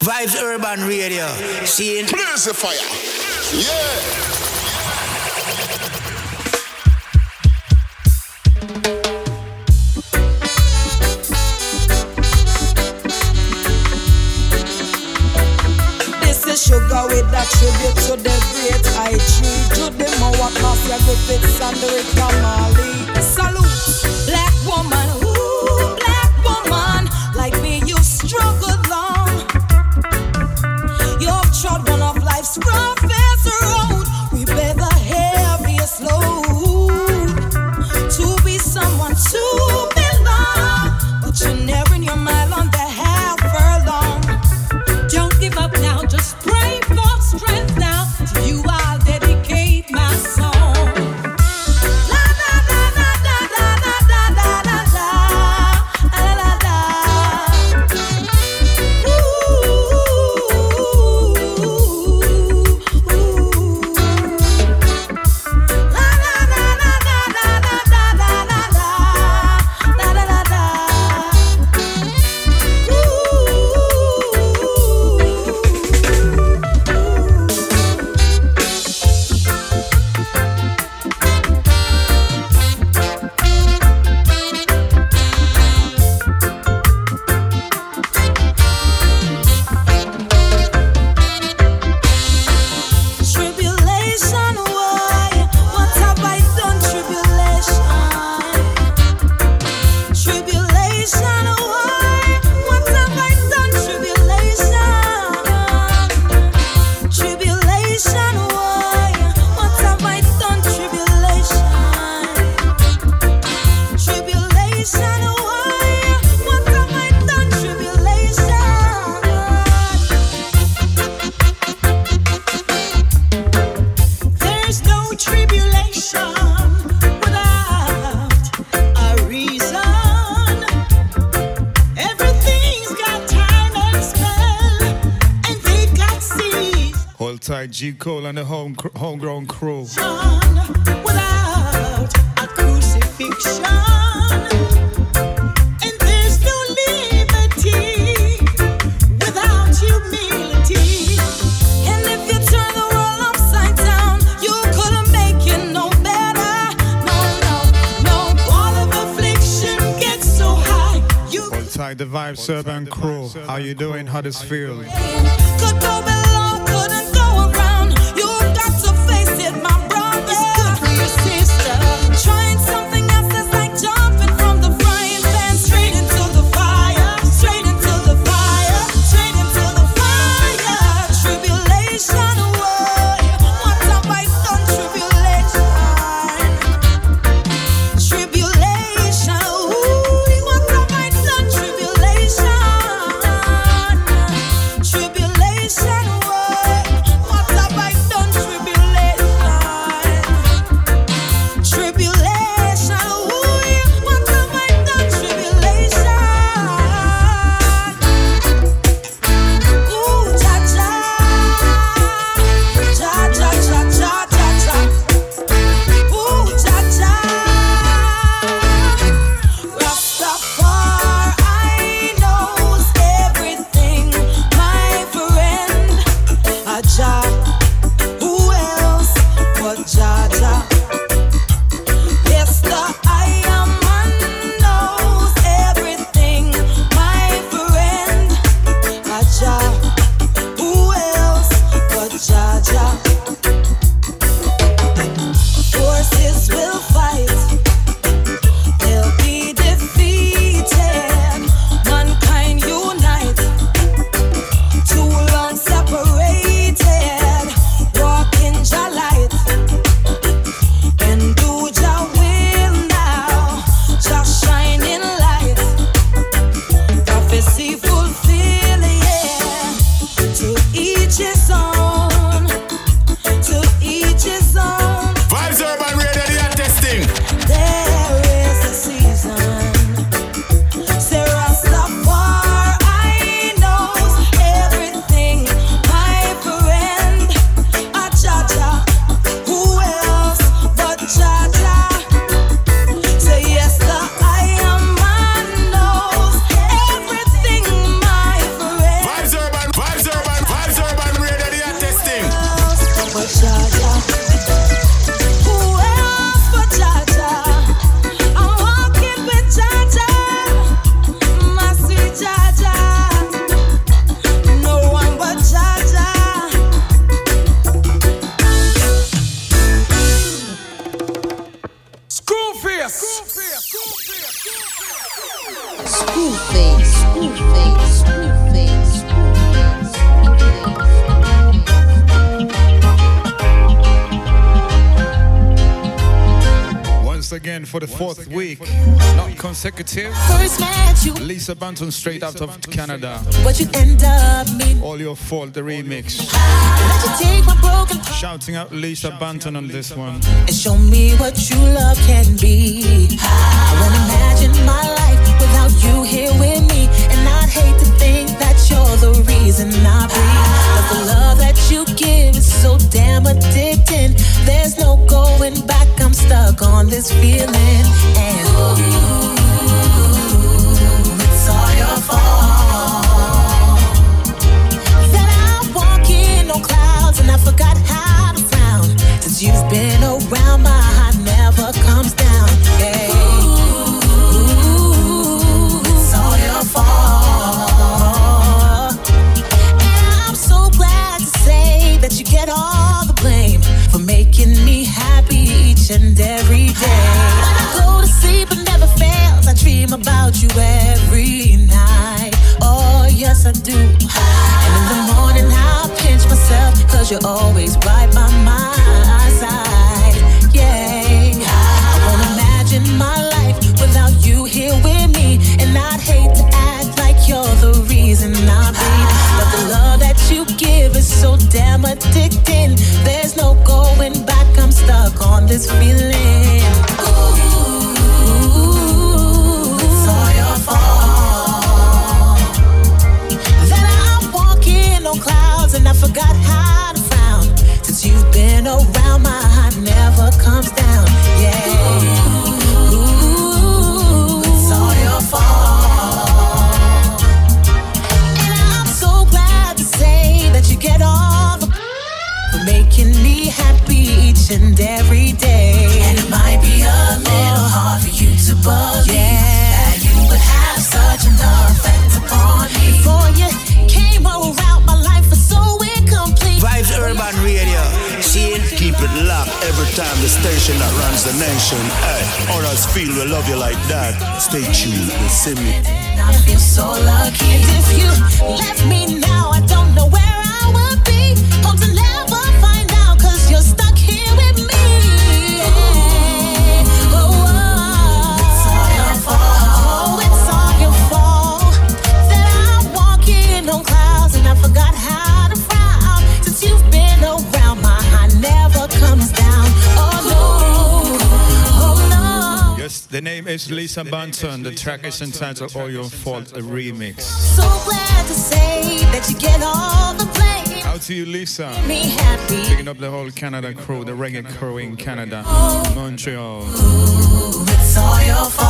Vibes Urban Radio. Seeing. Blaze the fire. Yeah. This is Sugar with a tribute to the great I tree. To the Moa Cassia Griffiths and the Rick Kamali. Huddersfield? for Lisa Banton straight out of Canada. But you end up me. All your fault, the remix. Shouting out Lisa Banton on this one. And show me what true love can be. I won't imagine my life without you here with me. And I'd hate to think that you're the reason I breathe. But the love that you give is so damn addicting. There's no going back, I'm stuck on this feeling. And ooh, making me happy each and every day. And it might be a little hard for you to believe that you would have such an effect upon me. Before you came around, my life was so incomplete. Vibes Urban Radio. See it? Keep it locked every time the station that runs the nation. Hey, Huddersfield we love you like that. Stay tuned, see me. And I feel so lucky. And if you left me now, I don't know where the name is Lisa Banton. The track is entitled All Your Fault, a remix. So glad to say that you get all the blame. Out to you, Lisa. Me happy. Picking up the whole Canada crew, the reggae crew in Canada, Montreal, It's all your fault.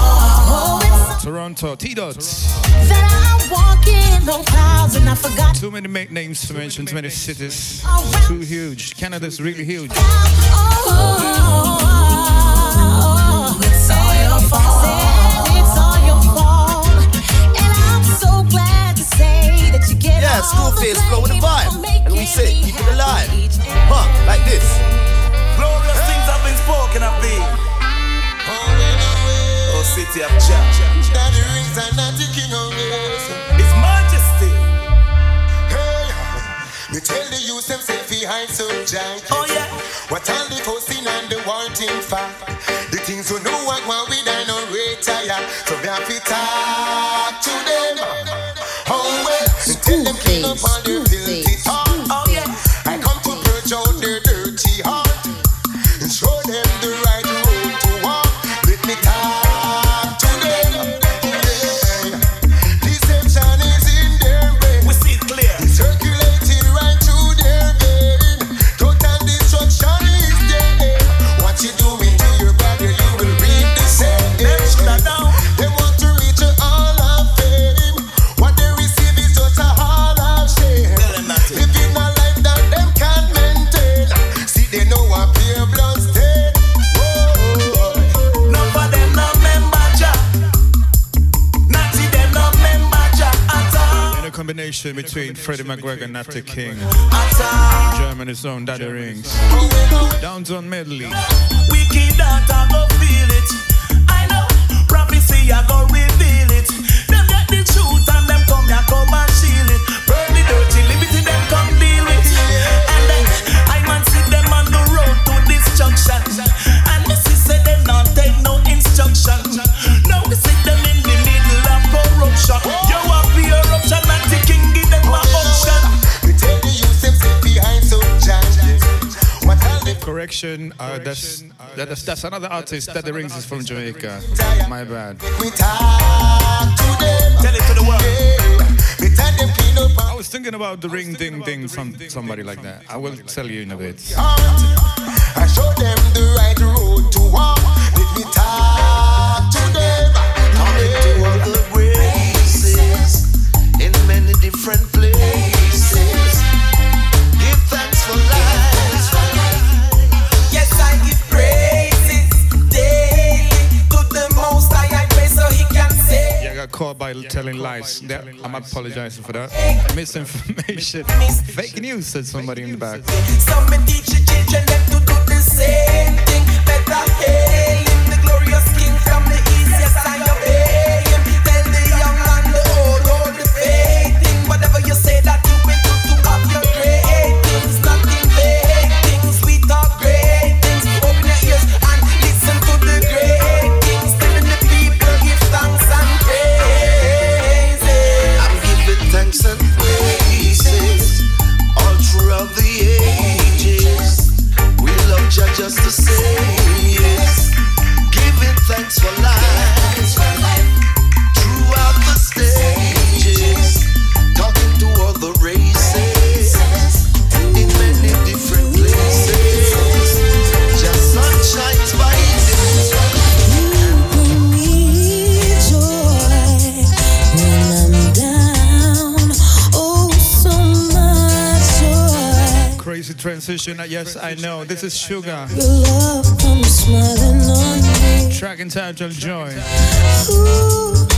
Oh, it's Toronto, T Dots. that I'm walking on clouds and I forgot. Too many make names to mention, too many cities. Too huge. Canada's really huge. Oh, oh, oh, Yeah, school the face flow with the vibe. And we say, me keep it alive. happy each and Huh, like this. Glorious things have been spoken of thee. Oh, city of church. Daddy rings are not the king of ways. His majesty. Hey, me tell the youth them say fi hide some junk. Oh, yeah. What all the fussing and the wanting for? Things we know what one we don't know retire. So we have to talk to them. Oh well, tell them clean up all their combination between Freddie McGregor and Nata King. Germany's own Daddy Rings. Downtown medley. Wicked that I go feel it. I know prophecy I go reveal it. Them get the truth and them come here come and shield it. Burn the dirty them come deal it. And then I man see them on the road to destruction. And this is say them not correction. Uh, that's, that's that's another artist. That the rings is from Jamaica. My bad. Tell it to the world. I was thinking about the ring ding ding from somebody like that. I will tell you in a bit. I show them the right road to walk. Let me talk to them. Coming to all the races in many different places. Yeah, I got caught by telling lies. That, I'm apologizing for that. Misinformation. Fake news, said somebody in the back. Some Crazy Yes, I know. This is Sugar. Track entitled Joy. I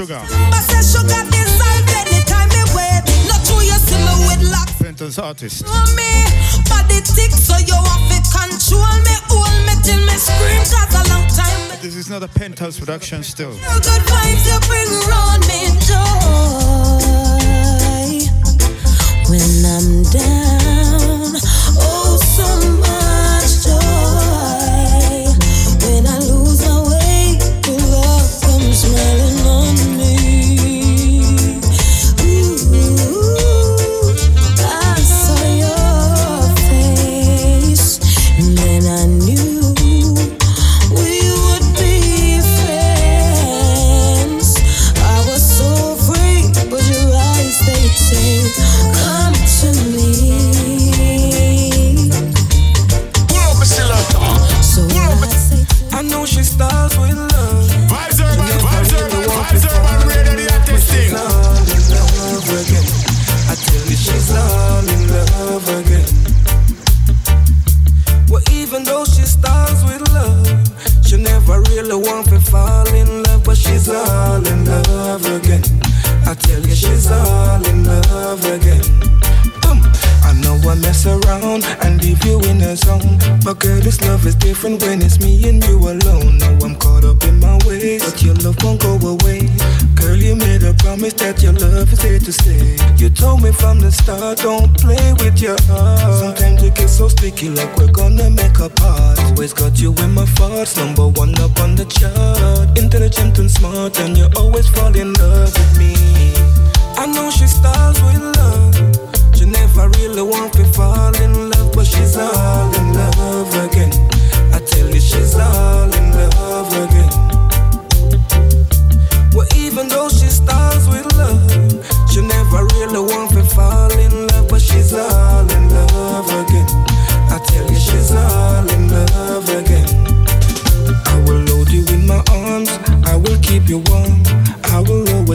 Sugar. I say sugar dissolve anytime me wait. Not true, you see me with lock Pentas artist. me. Body tick, so you have to control me. Hold me till me scream, cause a long time. This is not a penthouse production still. Your good vibes you bring around me joy different when it's me and you alone. Now I'm caught up in my ways, but your love won't go away. Girl, you made a promise that your love is here to stay. You told me from the start, don't play with your heart. Sometimes it gets so sticky, like we're gonna make a part. Always got you in my thoughts, number one up on the chart. Intelligent and smart, and you always fall in love with me. I know she starts with love. She never really want to fall in love, but she's all in love again. She's all in love again. Well, even though she starts with love, she never really want to fall in love, but she's all in love again. I tell you, she's all in love again. I will load you in my arms, I will keep you warm.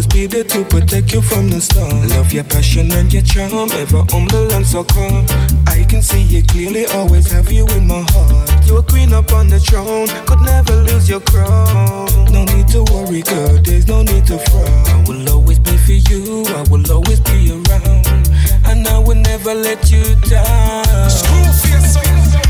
To protect you from the storm. Love your passion and your charm, ever humble and so calm. I can see it clearly, always have you in my heart. You're a queen up on the throne, could never lose your crown. No need to worry, girl, there's no need to frown. I will always be for you, I will always be around. And I will never let you down. Waiting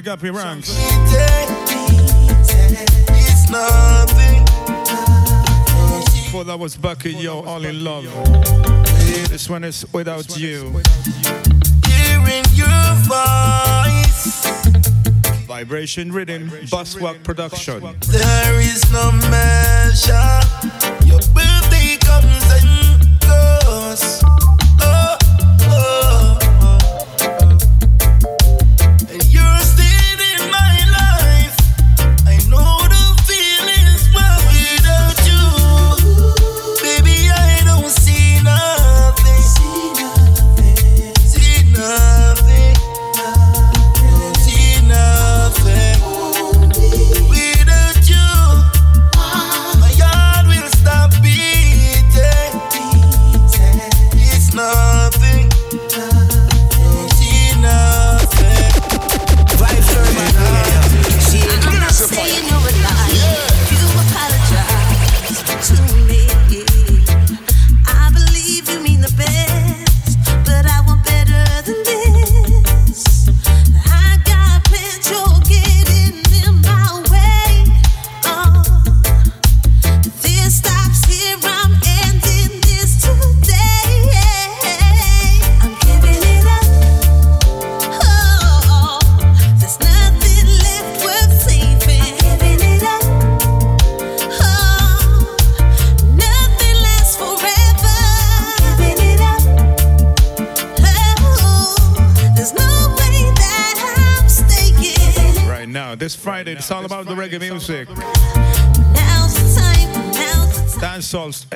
yard will Sounds the Gappy Ranks. It's nothing. Before that was Bucket, yo, all in love. This one is without you. Hearing your voice, Vibration Rhythm, Buswalk Production. there is no measure. Your birthday comes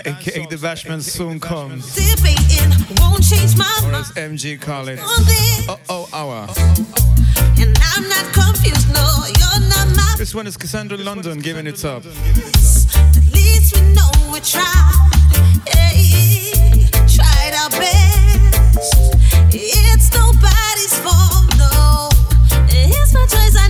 aka the Bashman, soon comes. Debating won't change my Or mind as MG call it, on this. uh oh hour. And I'm not confused. No, you're not my This one is Cassandra London giving it up. At least we know we tried. Hey, tried our best. It's nobody's fault, no. It's my choice. I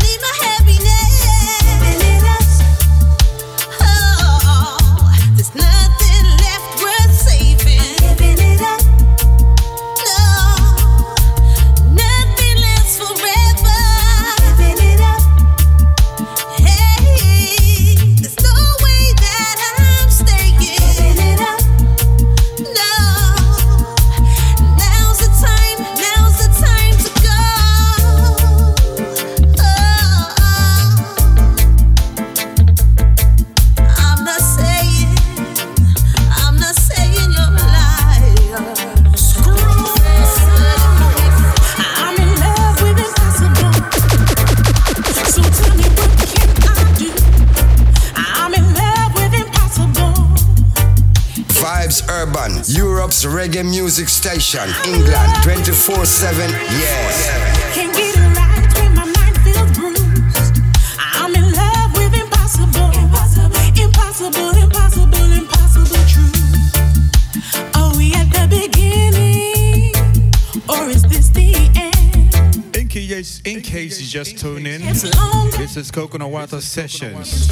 the beginning? Or is this the end? In case, in case you just tune in, this is Coconut Water Sessions.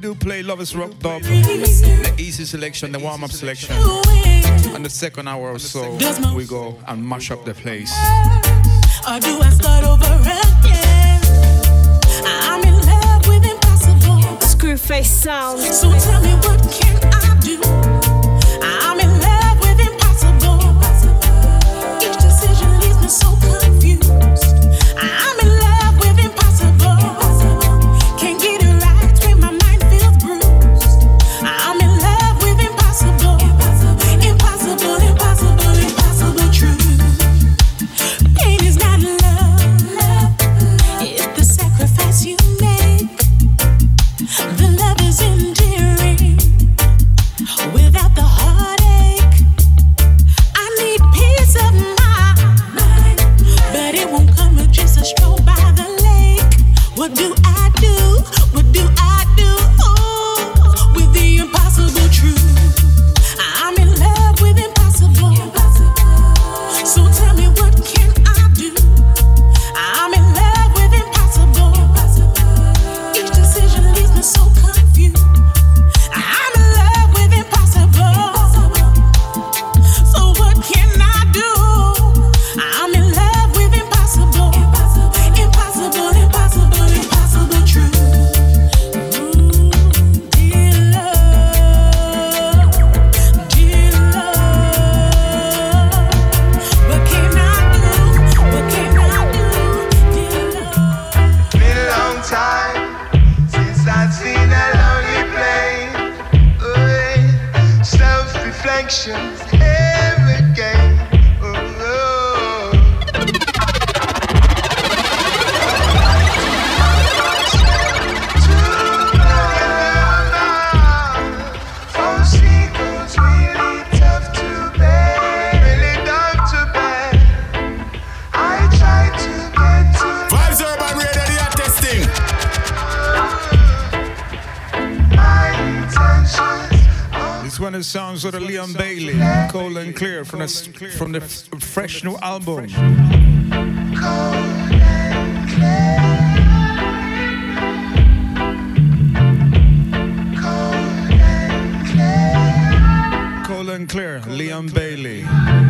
Comprehend. I We do play Lovers Rock Dub, the easy selection, the warm up selection. And the second hour or so, we go and mash up the place. Or do I start over again? I'm in love with impossible. Screwface sound. So tell me what can I the sounds of the Leon Bailey, Cold and Clear, from the, from the fresh new album. Cold and Clear, Leon Bailey.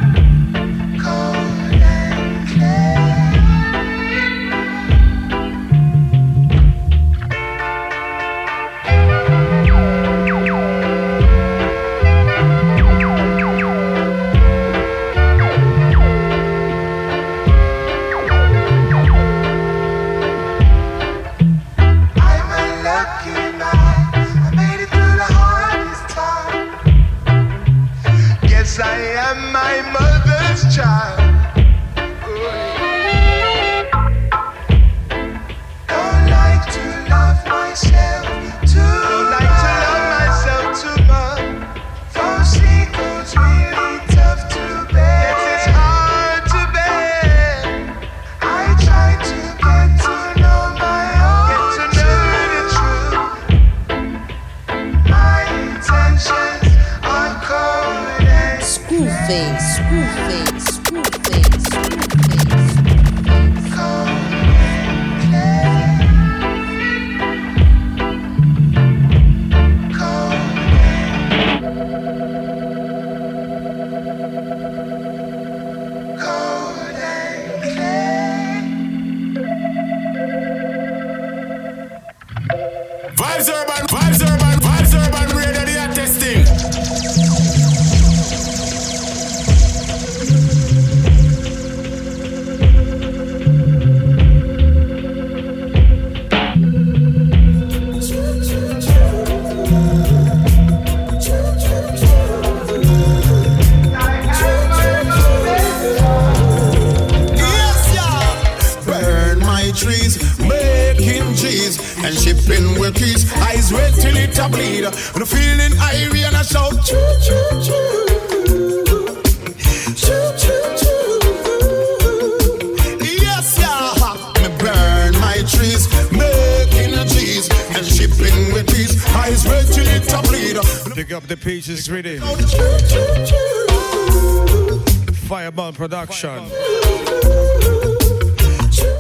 production.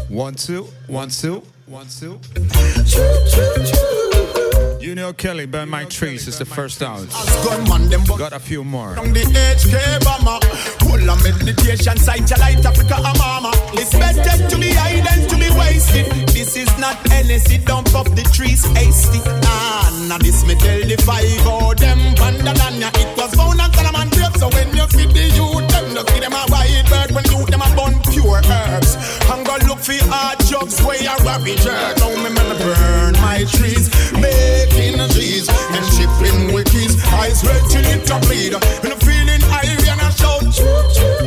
One, two, one, two, one, two. know Kelly burn my Trees It's the first down. Got a few more. From the HK bomber, full of meditation, sight your light, Africa, a mama. It's better to be high to be wasted. This is not NSC, don't the trees, hasty. Ah, now this me tell the them, it was born and shape. So when you feed the youth, them no feed them a white bird. When you them a bun pure herbs. I'm gonna look for hard jobs where you rabbi jerk. Don't me man burn my trees, making cheese and shipping wickies. I swear till it to bleed. When I'm feeling iron, I shout. Choo, choo.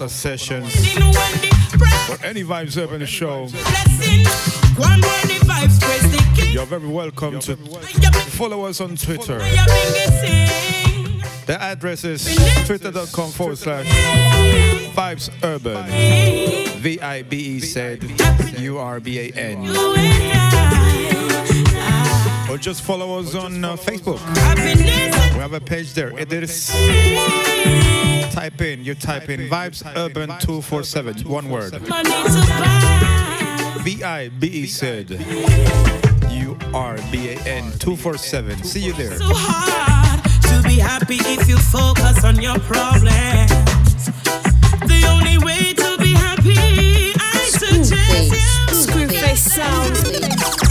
Sessions. For any vibes up in the show. You're very welcome to follow us on Twitter. The address is twitter.com forward slash vibes urban. V I B E said U R B A N. Or just follow us on uh, Facebook. We have a page there. It is type in, you type in Vibes Urban 247, one word. V I B E said. U R B A N 247. See you there. So hard to be happy if you focus on your problems. The only way to be happy, I suggest you. Screwface sound.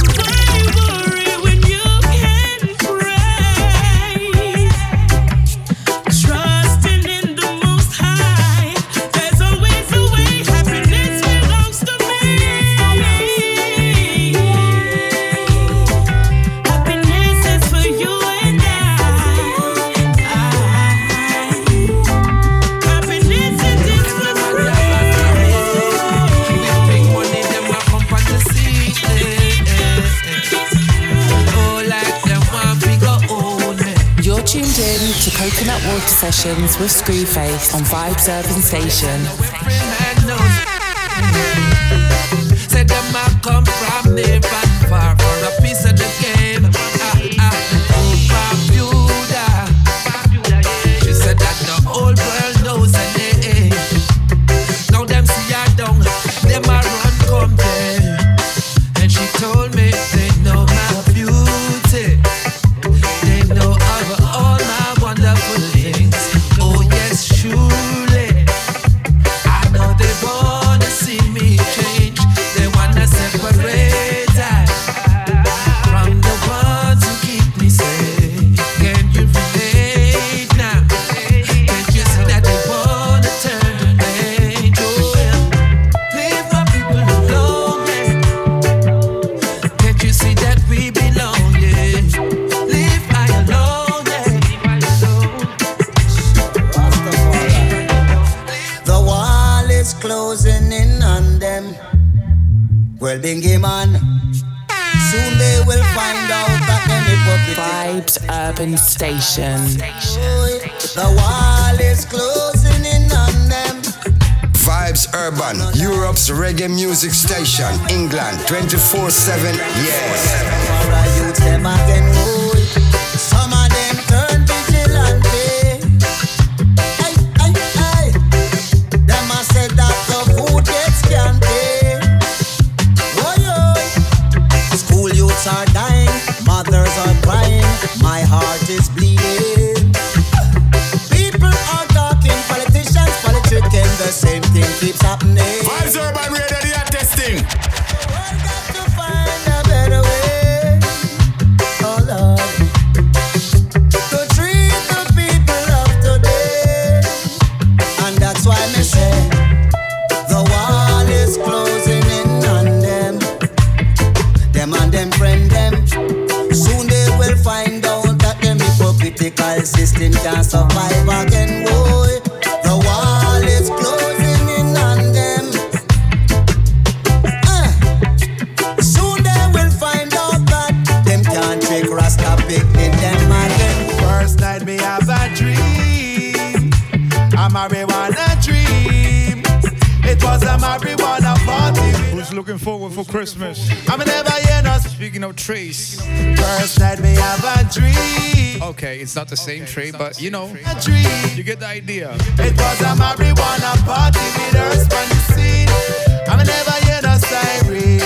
Coconut Water Sessions with Screwface on Vibes Urban Station. Music station, England, 24 7, yes. Trees. First night me have a dream. Okay, it's not the same tree, but you know, you get the idea. It was a marijuana party with her on the scene. I'm never hear no siren.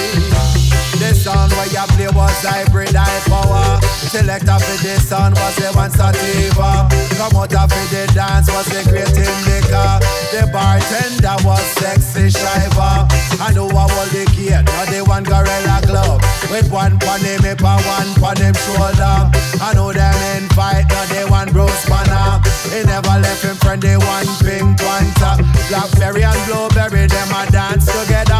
The sound where you play was hybrid high power. Selector for the sound was the one sativa. Promoter for the dance was the great indica. The bartender was sexy shiver. With one pon him hip and one pon him shoulder. I know them in fight, now they one Bruce Banner. He never left him friend, they one pink panther. Blackberry and blueberry, them a dance together.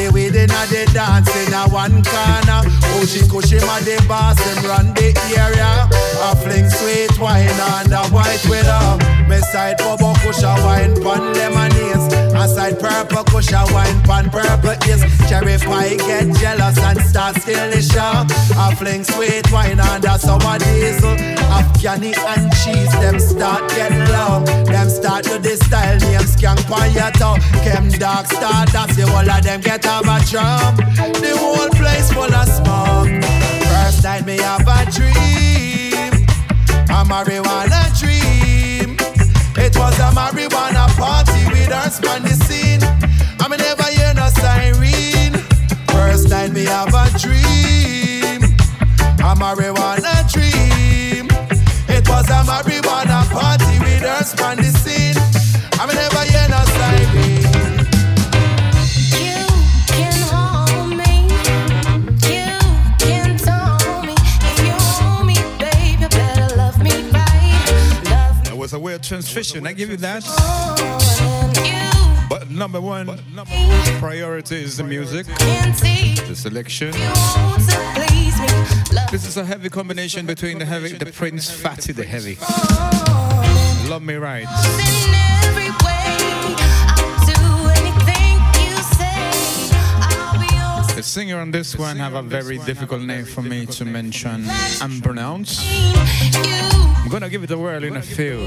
Cali weed in a the dance in a one corner. Oh, Oshi Kushima the boss, them run the area. I fling sweet wine and a white widow. Me side bubble kusha wine pan lemonades. A side purple kusha wine pan purple is. Cherry pie get jealous and start steal the show. I fling sweet wine and a sour diesel. Afghani and cheese, them start get low. Them start to this style name skank pan your toe. Kem dark star, that's the whole of them get have a drum. The whole place full of smoke. First night me have a dream, a marijuana dream. It was a marijuana party with us on the scene. I me never hear no siren. First night me have a dream, a marijuana dream. It was a marijuana party with us on the scene. transmission. I give you that. But number one, but number one priority is the music, the selection. This is a heavy combination between the heavy, the Prince Fatty, the heavy. Love me right. The singer on this one have a very difficult name for me to mention and pronounce. I'm gonna give it a whirl in a few.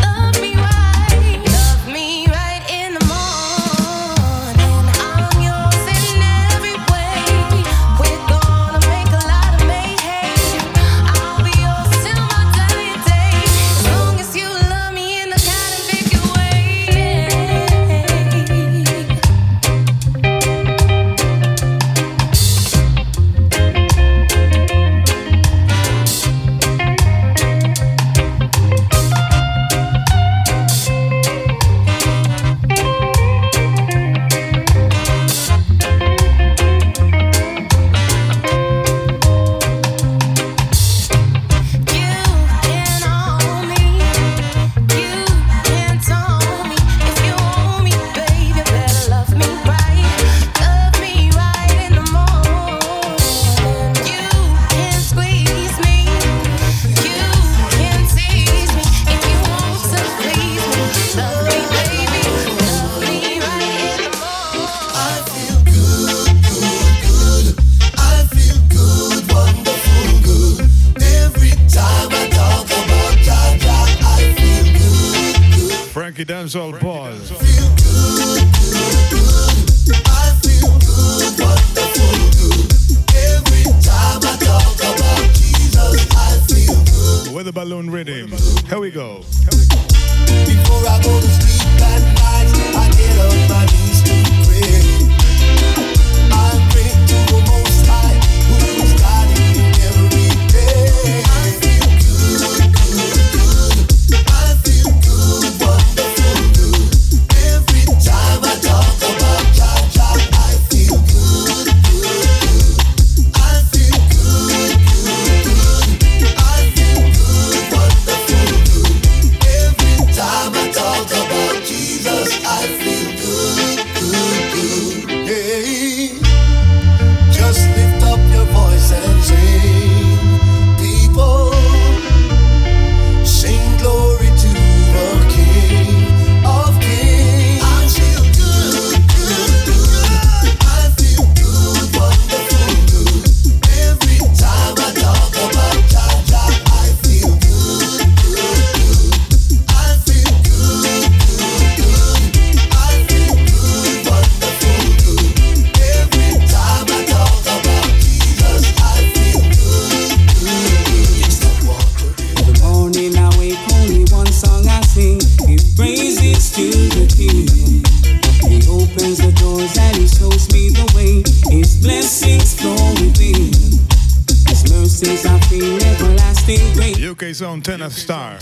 a star.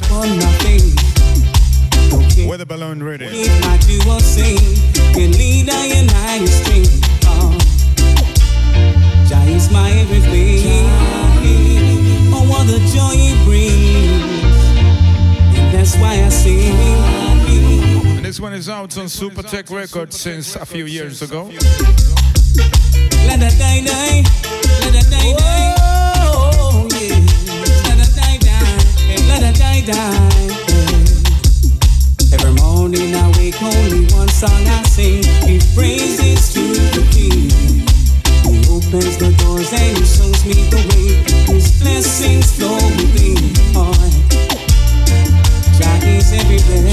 Weather balloon ready. Ah. Is my everything. Oh, what joy it brings. And that's why I sing. And this one is out on Super Tech Records since a few years ago. opens the doors and shows me the way. His blessings flow within on. Jah is everywhere,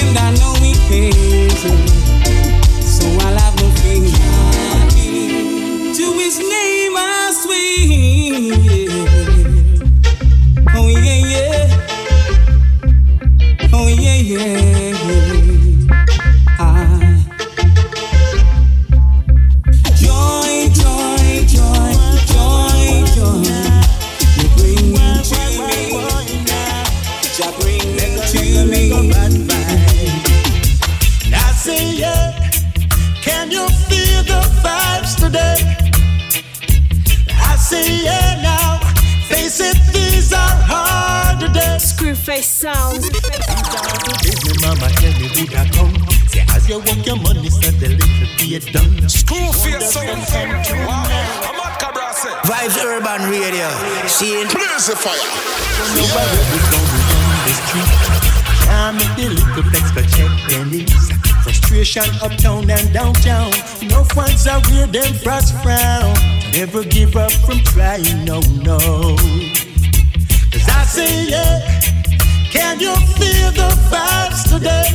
and I know He cares. So I love. Fire. Don't know where we gonna run the street. Can't make the little flex but check pennies. Frustration uptown and downtown. No funds are where them frost frown. Never give up from trying, no, no. Cause I say, yeah. Can you feel the vibes today?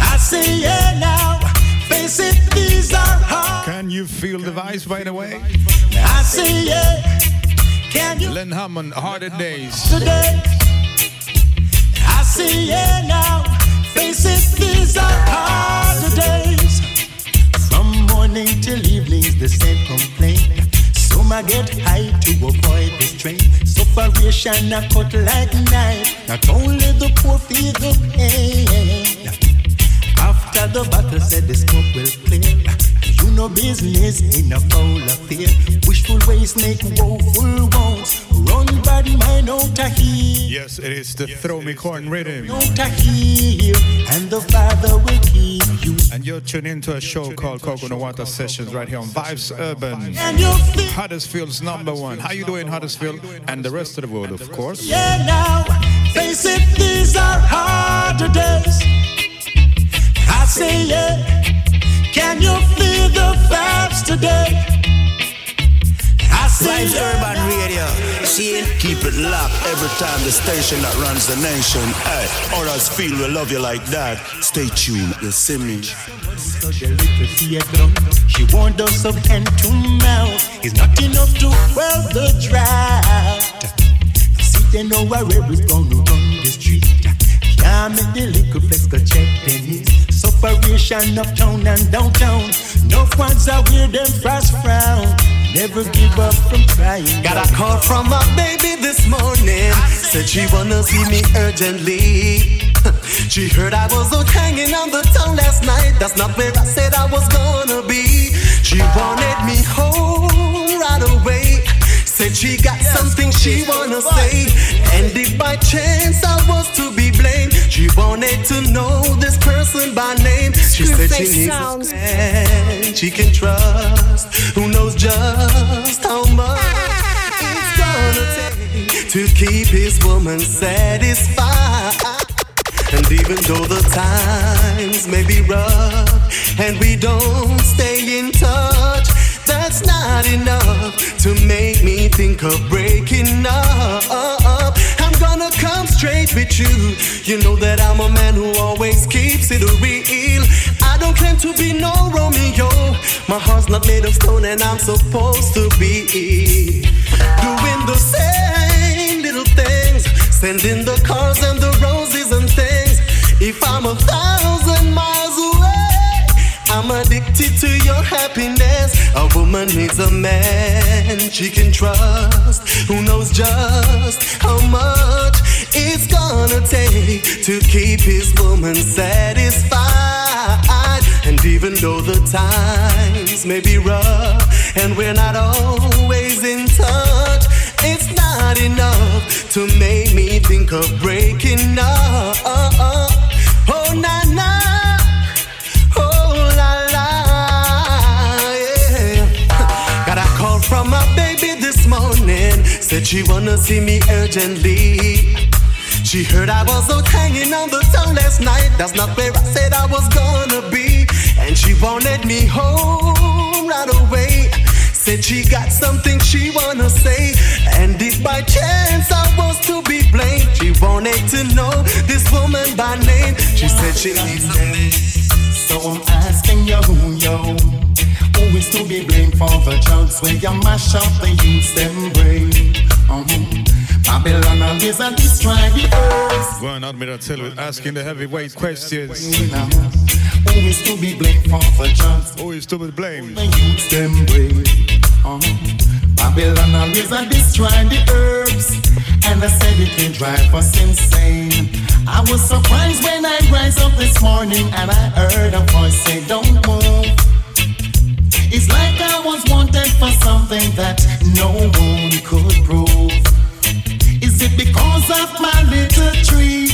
I say, yeah, now. Face it, these are hard. Can you feel the vibes, by the way? I say, yeah. Len Hammond, Harder Days. today? I see yeah, now. Faces, these are harder days. From morning till evenings, the same complaint. Some I get high to avoid the strain. Sufferation I cut like knife. Not only the poor feel the pain. After the battle said the smoke will clear. You know business in a foul affair. Wishful ways make woeful wounds. Run bad mind out of here. Yes, it is the Throw Me Corn rhythm. Out of here. And the Father will keep you. And you're tuned into a show called Coconut Water Sessions right here on Vibes Urban. And you feel Huddersfield's number one. How you doing, Huddersfield? And the rest of the world, of course. Yeah, now, face it, these are harder days. I say, yeah, can you feel the vibes today? I say, Vibes Urban Radio. See Keep it locked every time the station that runs the nation. Hey, Huddersfield we love you like that. Stay tuned, you see me. So the little theater, she warned us of hand to mouth. It's not enough to quell the drought. See, they know where rebels gonna run the street. Can't make the little flex go check pennies. Sufferation uptown and downtown. No funds are where them frost frown. Never give up from trying. Got a call from my baby this morning. Said she wanna see me urgently. She heard I was out hanging on the town last night. That's not where I said I was gonna be. She wanted me home right away. Said she got something she wanna say. And if by chance I was to be blamed, she wanted to know this person by name. She said she needs sounds. a man she can trust. Who knows just how much it's gonna take to keep his woman satisfied. And even though the times may be rough and we don't stay in think of breaking up. I'm gonna come straight with you. You know that I'm a man who always keeps it real. I don't claim to be no Romeo. My heart's not made of stone and I'm supposed to be doing the same little things, sending the cars and the roses and things. If I'm a thousand I'm addicted to your happiness. A woman needs a man she can trust, who knows just how much it's gonna take to keep his woman satisfied. And even though the times may be rough and we're not always in touch, it's not enough to make me think of breaking up. Oh, na na. Said she wanna see me urgently. She heard I was out hanging on the town last night. That's not where I said I was gonna be. And she wanted me home right away. Said she got something she wanna say. And if by chance I was to be blamed, she wanted to know this woman by name. She said she needs me. So I'm asking you, yo, is to be blamed for the drugs where you mash up the youths them brain? Uh-huh. Babylon always a destroy the earth. Out with tell asking the heavyweight questions. Who is to be blamed for the drugs? Who is to be blamed? The youths them brain. Uh-huh. Babylon always a destroy the herbs. And I said it can drive us insane. I was surprised when I rise up this morning and I heard a voice say, Don't move. It's like I was wanted for something that no one could prove. Is it because of my little tree?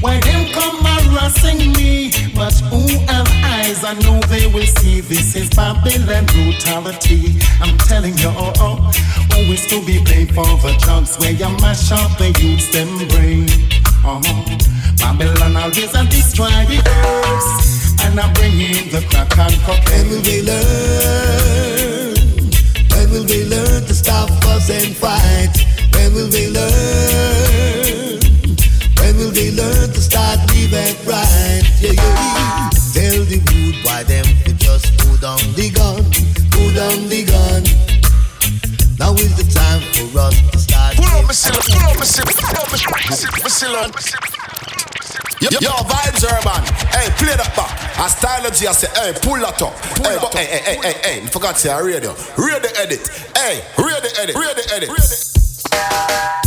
Why them come around passing me, but who have eyes? I know they will see this is Babylon brutality. I'm telling you, oh, oh, is to be blamed for the drugs where you mash up the youths them brain? Oh, uh-huh. Babylon always a destroy the earth, and I bring in the crack and cocaine. When will they learn? When will they learn to stop fuss and fight? When will they learn? When will they learn to start living right? Yeah, yeah. Tell the rude why them to just put down the gun, put down the gun. Now is the time for us to start. Pull up, Missile, pull up, Missile, pull up, Missile, Missile. Yo, yo, vibes urban. Hey, play that back. A G, I say, hey, pull that up. Hey, but, hey, hey, hey, hey, hey, I forgot to say a radio. Radio edit. Hey, radio edit, radio edit. Oh,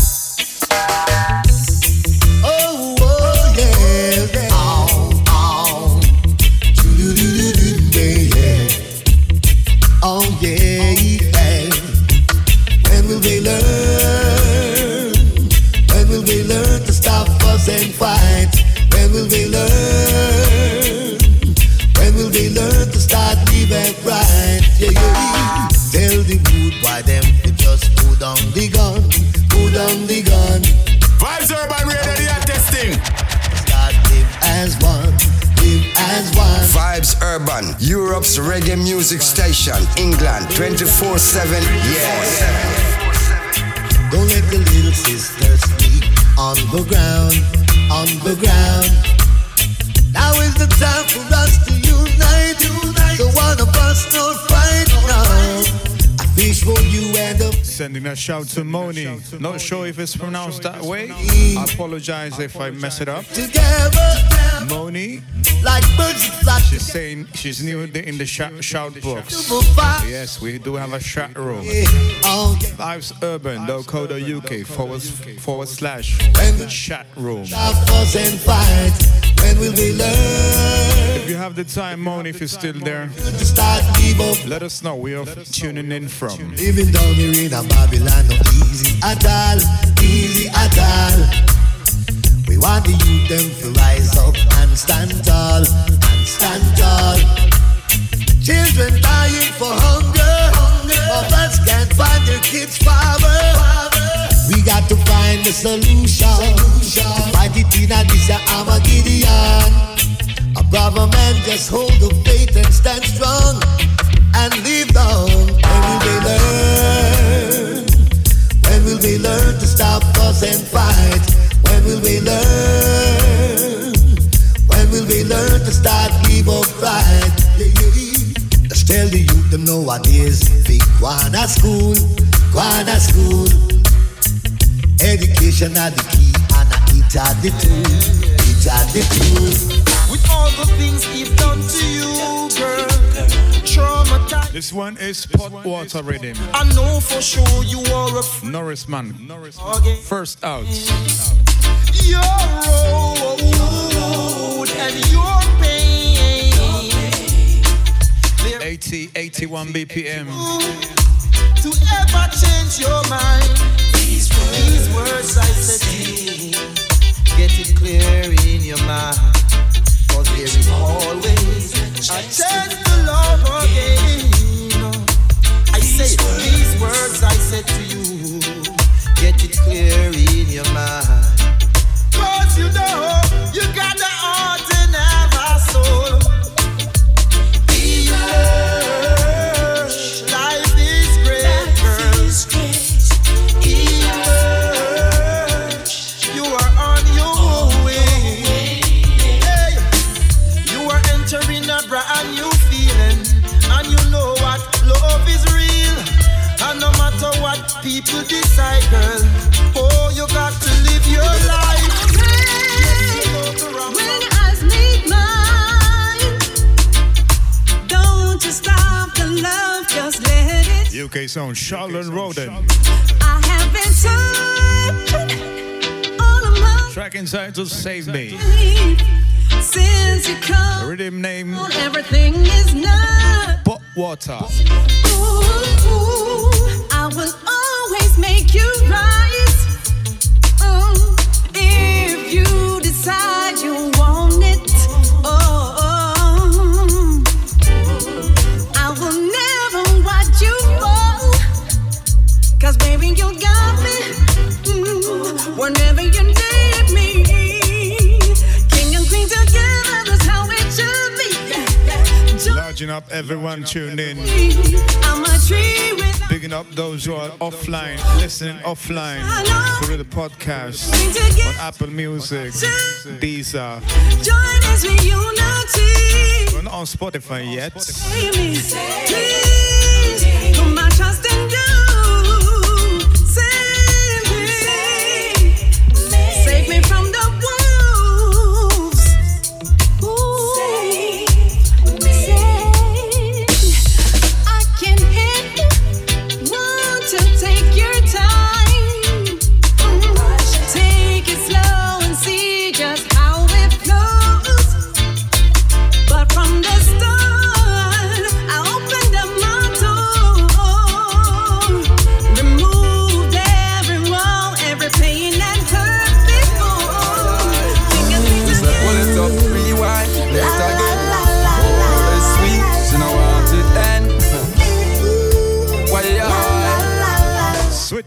Vibes Urban, Europe's reggae music station, England, 24 7. Yeah. Don't let the little sister sleep on the ground, on the ground. Now is the time for us to unite. So one of us don't fight now. I fish for you and the Sending a shout to Moni. Not sure if it's pronounced that way. I apologize if I mess it up. together Moni, like birds flock she's saying she's new in the, the shout, box. Yes, we do have a chat room. Oh, Vibes Urban, UK forward, forward slash chat room. Stop and fight. When will we learn If you have the time, Moni, if you're still there, to start give up? let us know where you're tuning in from. Living down here in a Babylon, no easy at all, easy at all. We want the youth them to rise up and stand tall, and stand tall. Children dying for hunger, mothers can't find their kids' father. We got to find the solution. To fight it in a this a Armageddon. A brother man, just hold the faith and stand strong and live down. When will they learn? When will they learn to stop fuss and fight? When will they learn? When will they learn to start live upright? Yeah, yeah, yeah. Tell the youth them nowadays. Think one at school, one at school. Education are the key, and it are the tool. It are the tool. With all the things he's done to you, girl, traumatized. This one is pot water rhythm. I know for sure you are a f- Norris man. First out. your road and your pain. 80, 81 BPM. To ever change your mind. These words I said to you, get it clear in your mind. Cause there is always a chance to love again. I say these words I said to you, get it clear in your mind. People decide, girl, oh, you got to live your life. Don't you stop the love, just let it. UK sound, Charlotte Roden. I have been searching all of my Track entitled Save Me. life since you come. Rhythm name on. Everything is not. Pot Water. Ooh, I will always make you rise. Mm, if you decide you want it Cause baby, you got me up everyone tuned in. I'm a tree Picking up those who are offline, listening offline through the podcast on Apple Music, Deezer. Join us with unity. We're not on Spotify yet.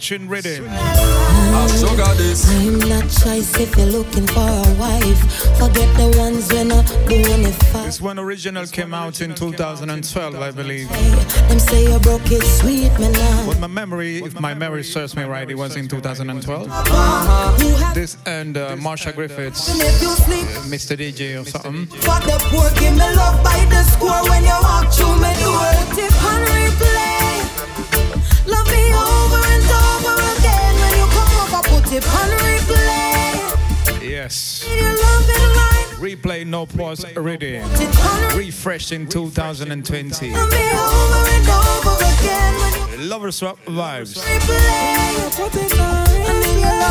Switching rhythm. I'm sugar this. I'm not choice if you're looking for a wife. Forget the ones when not doing it for. This one original came out in 2012, I believe. Them say you broke it, sweet me now. But my memory, if my memory serves me right, it was in 2012. This and uh, Marcia Griffiths, uh, Mr. DJ or something. Fuck the poor, give me love by the score when you walk through my door. Tip on replay. It on replay. Yes. You love it like Replay no pause rhythm. Refreshed in 2020. me over and over again when you Lover swap vibes. replay. Put it on replay.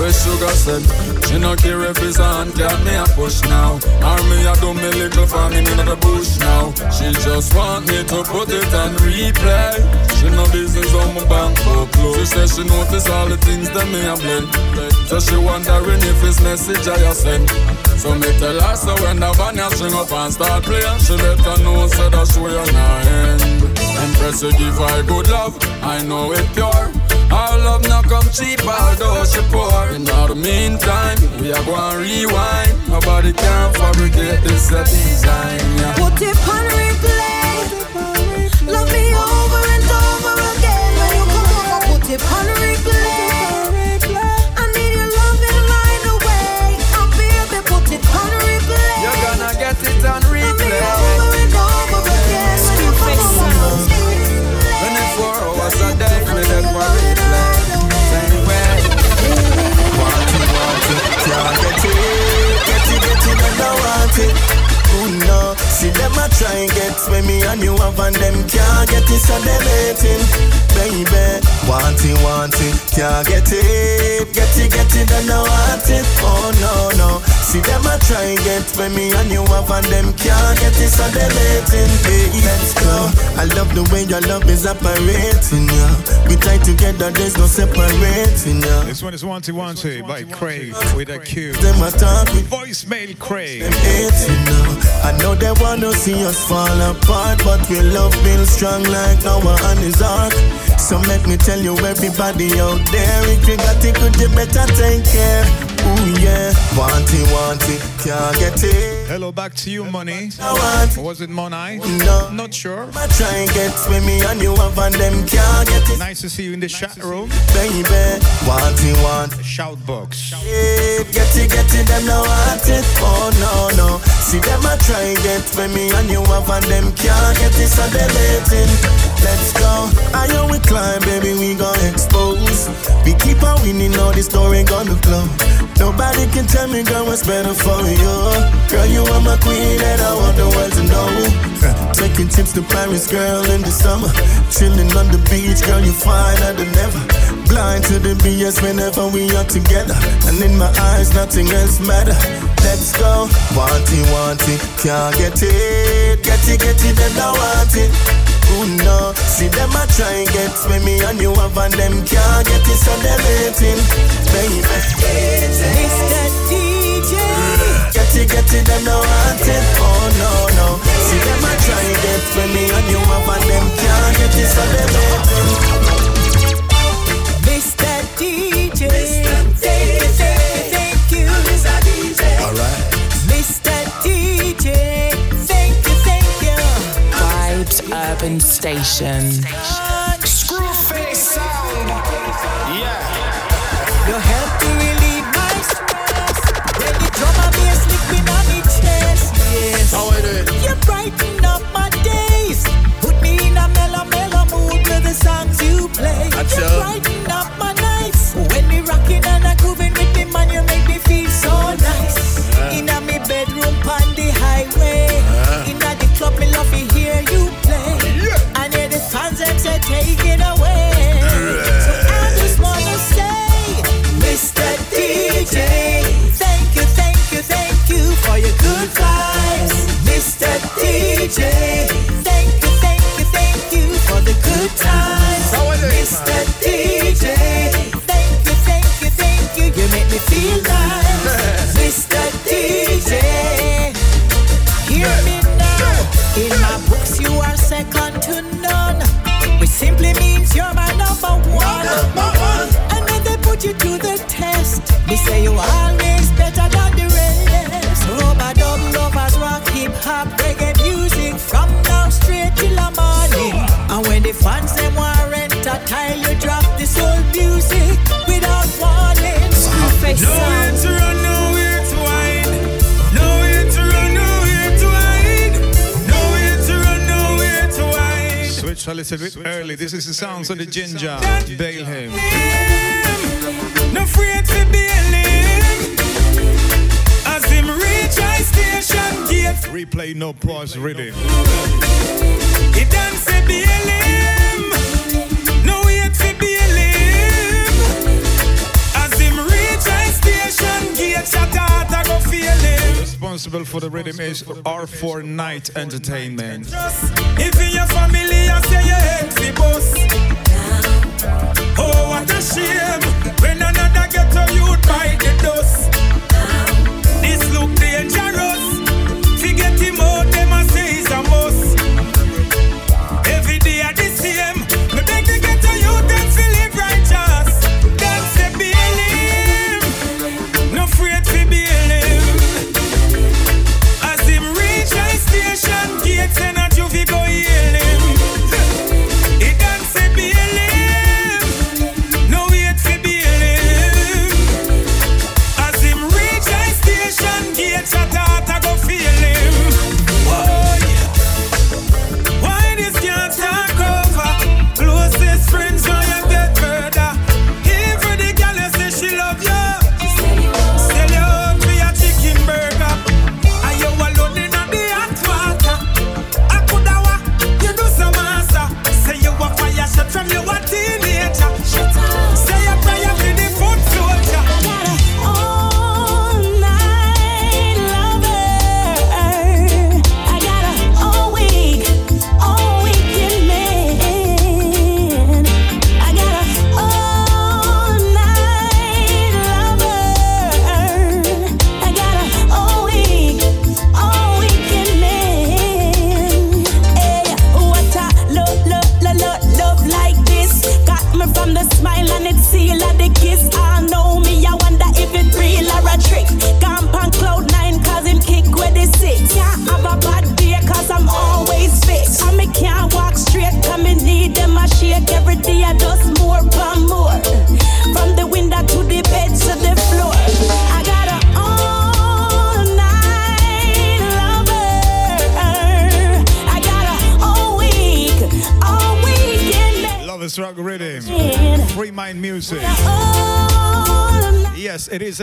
And you no care if it's on, can me a push now. Army a do me little for me in the bush now. She just want me to put it on replay. She no business on my bank book close. She said she notice all the things that me a blend. So she wondering if it's message I send. So me tell her so when the band a string up and start playing, she better know so that she will not end. Empress you give her good love, I know it pure. Our love not come cheap, although she poor. In the meantime, we are going to rewind. Nobody can fabricate this design. Yeah. Put it on replay. Love me over and over again when you come over. Put it on replay. Them a try get when me and you have and them can't get it, so they waiting. Baby, want it, want it, can't get it. Get it, get it, and I want it. Oh no, no, see them a try and get when me and you have and them can't get it, so they waiting. Baby, let's go. I love the way your love is operating, yeah. We tie together, there's no separating, yeah. This one is Wanty Wanty by Craig with a Q. Them a talk with Voicemail Craig. them hating now. I know they wanna see us fall apart, but we love build strong like Noah and his ark. So make me tell you, everybody out there, if you got it, could you better take care? Ooh yeah, want it, want it, can't get it. Hello, back to you, money. Was it Monai? No. Not sure. I try and get with me and you have and them can't get it. Nice to see you in the chat room. Baby, want it, want it. Shout box. it, get it, get it, them no want it. Oh no, no. See them I try and get with me and you have and them can't get it, so they waiting. Let's go. I we climb, baby, we gon' expose. We keep on winning, all the story gonna close. Nobody can tell me, girl, what's better for you. Girl, you are my queen, and I want the world to know. Taking trips to Paris, girl, in the summer. Chilling on the beach, girl, you finer than ever. Blind to the BS whenever we are together. And in my eyes, nothing else matter. Let's go. Want it, want it, can't get it. Get it, get it, and I want it. Ooh no, see them a try and get with me and you have and them can't get it, so they're waiting. Baby, Mr. DJ. Get it, get it, them no want it. Oh no, no. See them a try and get with me and you have and them can't get it, so they're waiting. Mr. DJ. Thank urban station. Screwface sound. Yeah. You help to relieve my stress. When the drum and bass lick on me chest. Yes. How I do it? You brighten up my days. Put me in a mellow, mellow mood with the songs you play. That's you all. brighten up my nights. When we rocking and a grooving with me, man, you make me feel so nice. In a me bedroom on the highway. In a the club, me love to hear you play. Take it away. So I just wanna say, Mr. DJ, thank you, thank you, thank you for your good vibes. Mr. DJ, And when they put you to the test, say you always better than the rest. Rubber dub lovers rock hip hop reggae music from now straight till the morning. And when the fans them warrant a tile, you drop the soul music without warning. Screwface Nowhere a little bit early. This is the sounds of the Ginger, Baleheim. No afraid to be him. As him reach high station gate, Replay, no pause, rhythm. he dance a be him. No wait to be him. As him reach high station gate, shut I go. Responsible for the rhythm is R4 Night Entertainment. If your family, I say you head fi boss. Oh, what a shame when another ghetto youth bite the dust. This look dangerous.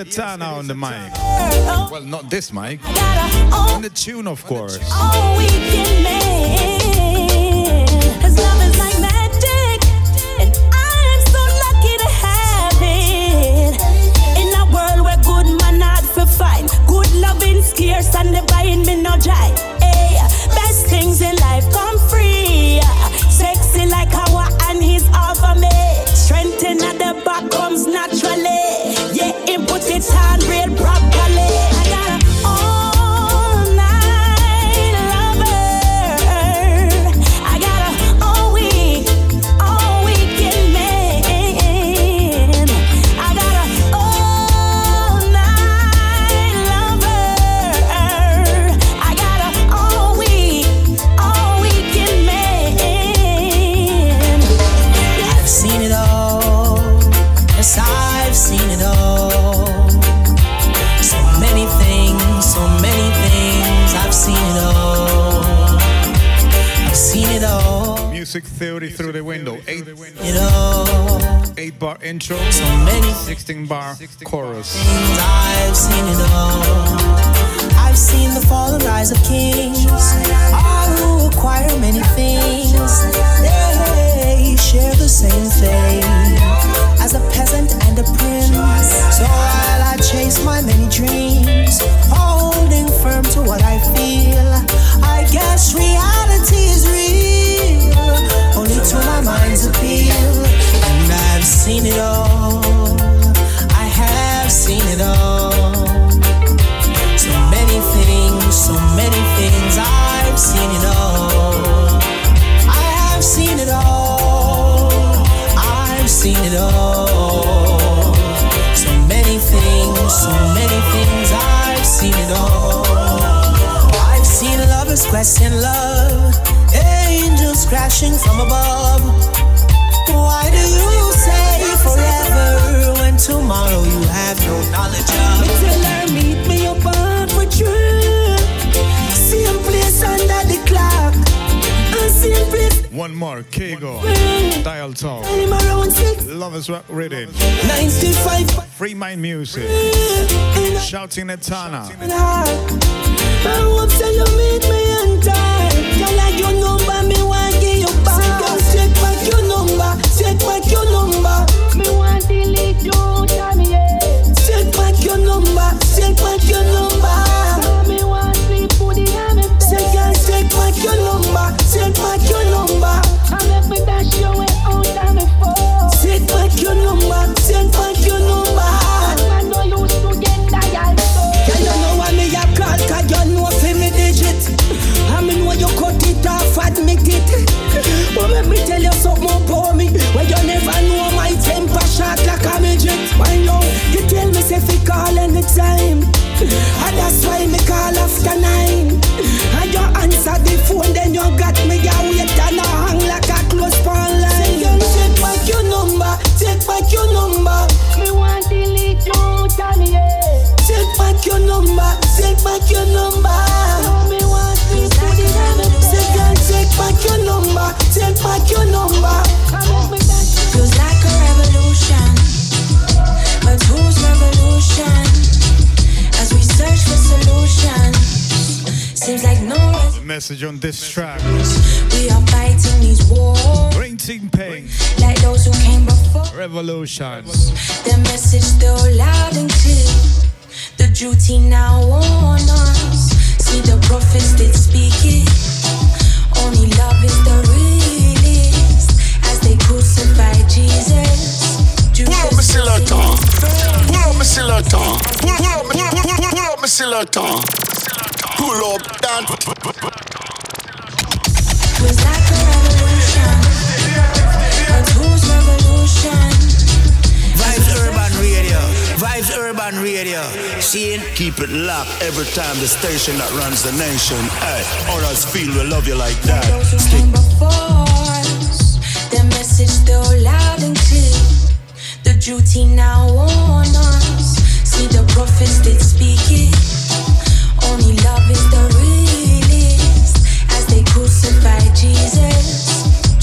Yes, Etana on the mic. Well, not this mic. On the tune, of course. Crashing from above. Why do you say forever when tomorrow you have no knowledge of? Me tell her meet me up on for true. Same place under the clock. And same place One more, Kego, Dial Talk, time around six. Lovers Rock Rhythm, 95 Free Mind Music, mm. Shouting Etana, and hard. I hope say you meet me on time. Girl, like your number, me want take back your number. Me want to delete you, call after nine. And you answer the phone, then you got me a wait and I hang like a close pawn line. Say you take back your number, take back your number. Me want delete you, tell yeah. Take back your number, take back your number. Seems like no res- message on this track. we are fighting these wars Brain Team Pain, like those who came before. Revolutions. The message still loud and clear. The duty now on us. See the prophets did speak it. Only love is the realest. As they crucify Jesus. Pull up my selector. Pull up my selector. Pull pull up my pull- pull- pull up my selector. Pull up that. Feels like a revolution. But whose revolution? Vibes Urban Radio. Vibes Urban Radio. Seeing Keep it locked every time the station that runs the nation. Hey, others feel we love you like that. Those who came before us. The message still loud and clear. The duty now on us. See the prophets did speak it.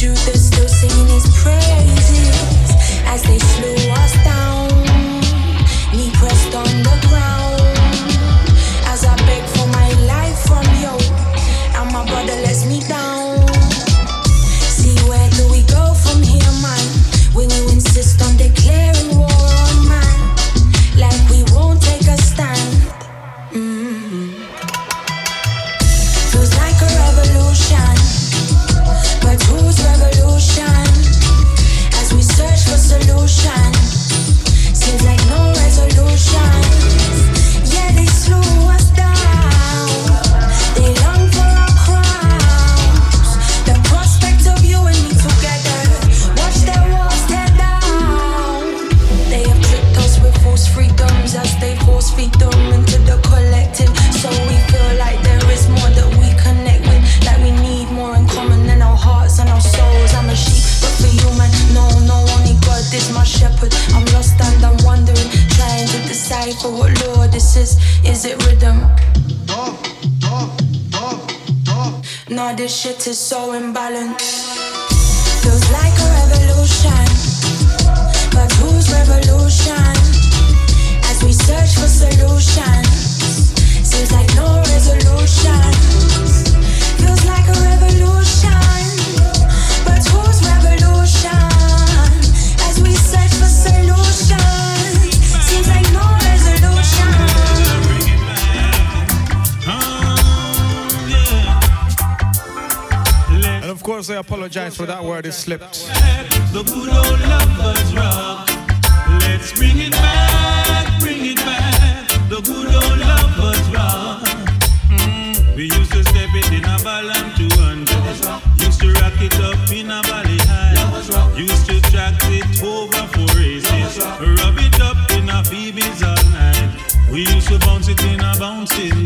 Judas still singing his praises. As they slew us down, you, man, no, no, only God is my shepherd. I'm lost and I'm wondering, trying to decipher what law this is. Is it rhythm? Nah, this shit is so imbalanced. Feels like a revolution. But whose revolution? As we search for solutions, seems like no resolution. Feels like a revolution. Course, I apologize for that word, it slipped. The good old lovers rock. Let's bring it back, bring it back. The good old lovers rock. Mm, We used to step it in a two hundred. Used to rock it up in a valley high. Used to track it over races. Rub it up in a Phoebe's all night. We used to bounce it in a bouncing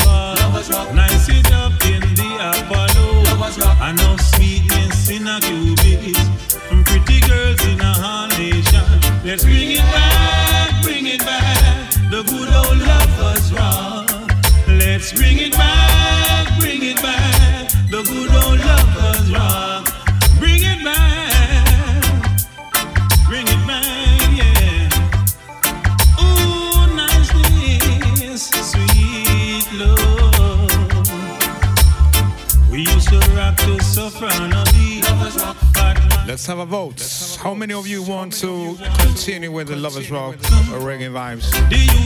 have a vote. How many of you want to continue with the Lovers Rock or reggae vibes?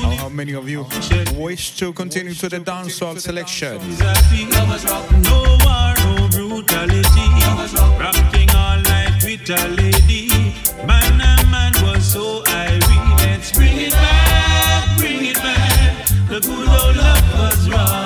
How, how many of you wish to continue to the dancehall selection? No war, no brutality. Rocking all night with a lady. Man and man was so irate. Let's bring it back, bring it back. The good old lovers rock.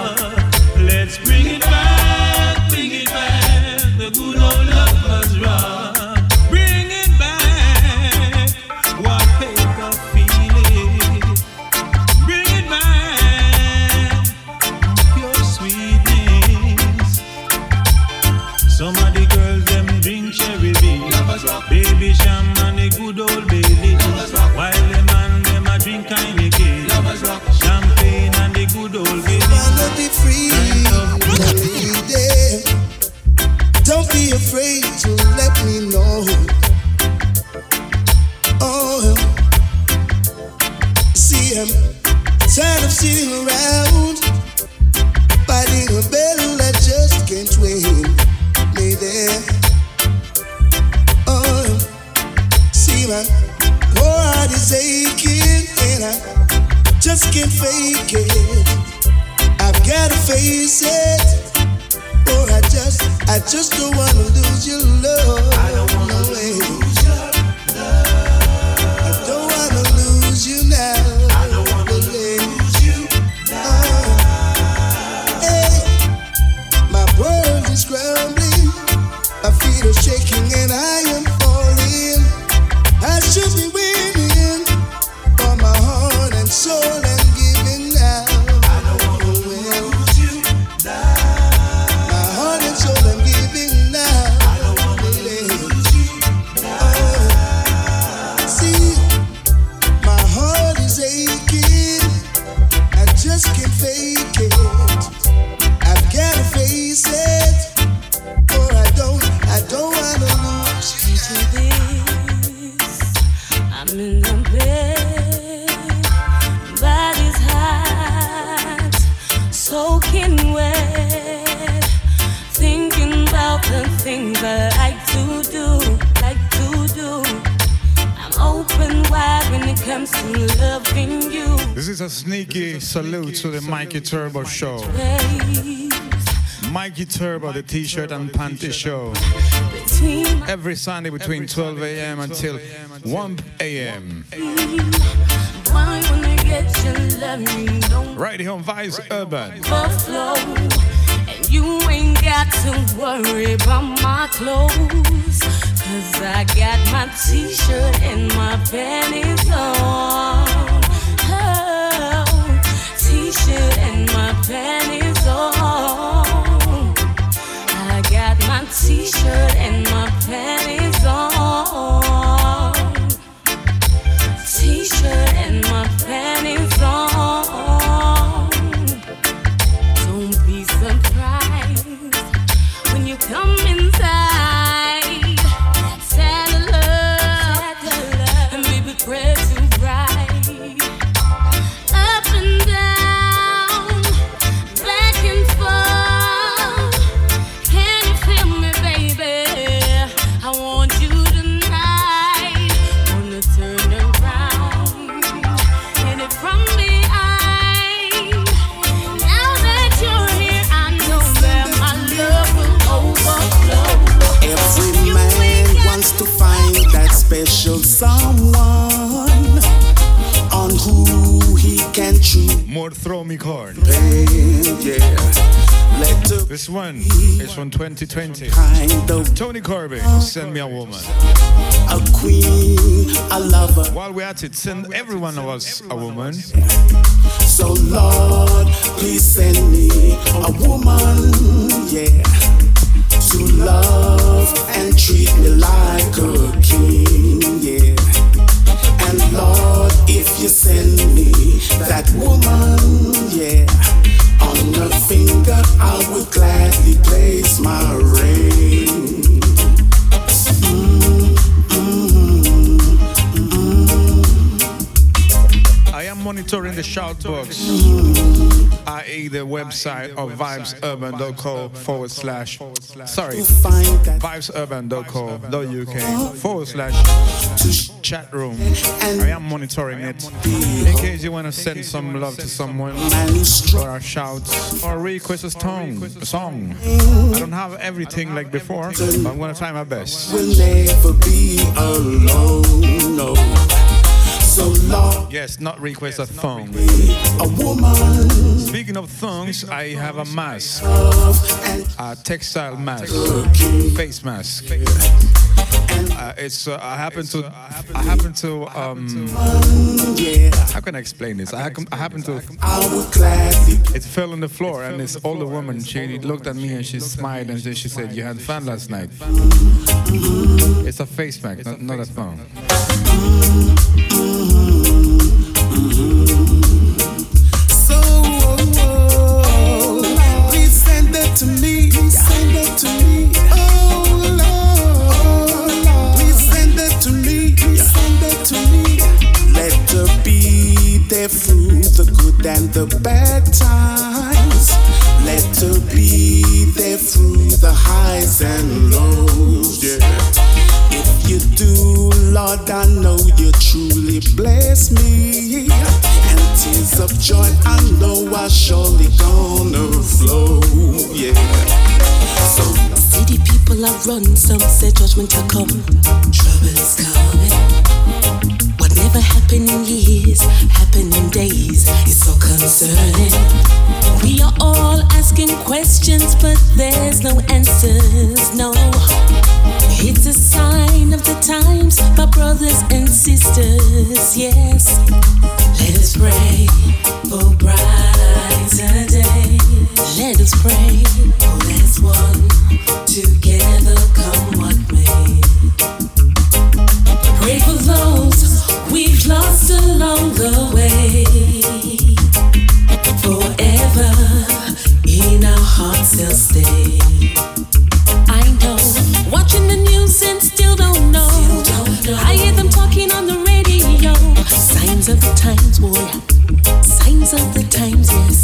Mikey Turbo Show. Mikey Turbo, the t-shirt and panty show. Every Sunday between 12 a.m. until 1 a.m. Why wanna get your loving? Don't Right here on Vibes Urban. And you ain't got to worry about my clothes. Cause I got my t shirt and my panties on. Oh, t shirt and my panties Corn. This one is from 2020. Tony Corbin, send me a woman. A queen, a lover. While we're at it, send every one of us a woman. So Lord, please send me a woman, yeah, to love and treat me like a king, yeah. And Lord, if you send me that woman, yeah, on her finger I would gladly place my ring. Monitoring the shout box, i.e., the website of vibesurban.co forward slash, sorry, vibesurban.co.uk forward slash chat room. I am monitoring it. In case you want to send some love to someone, or a shout, or request a song, a song. I don't have everything like before, but I'm going to try my best. We'll never be alone, no. So Lord, Yes, not request a thong. a woman, Speaking of thongs, I have a mask, a textile mask, face mask. Uh, it's uh, I happen to I happen to um how can I explain this? I, happen- I happen to it fell on the floor and this older woman she looked at me and she smiled and then she said you had fun last night. It's a face mask, not, not a thong. So, please send it to me. Send it to me. Oh, Lord, please send it to me. Send it to me. Let it be there for the good and the bad times. Let her be there through the good and the Lord, I know you truly bless me. And tears of joy, I know are surely gonna flow. Yeah. So, City people are run, some say judgment will come. Trouble is coming. What never happened in years, happened in days. It's so concerning. We are all asking questions, but there's no answers, no. It's a sign of the times, my brothers and sisters, yes. Let us pray for brighter days. Let us pray for one together come what may. Pray for those we've lost along the way. Forever in our hearts times, boy. Signs of the times, yes.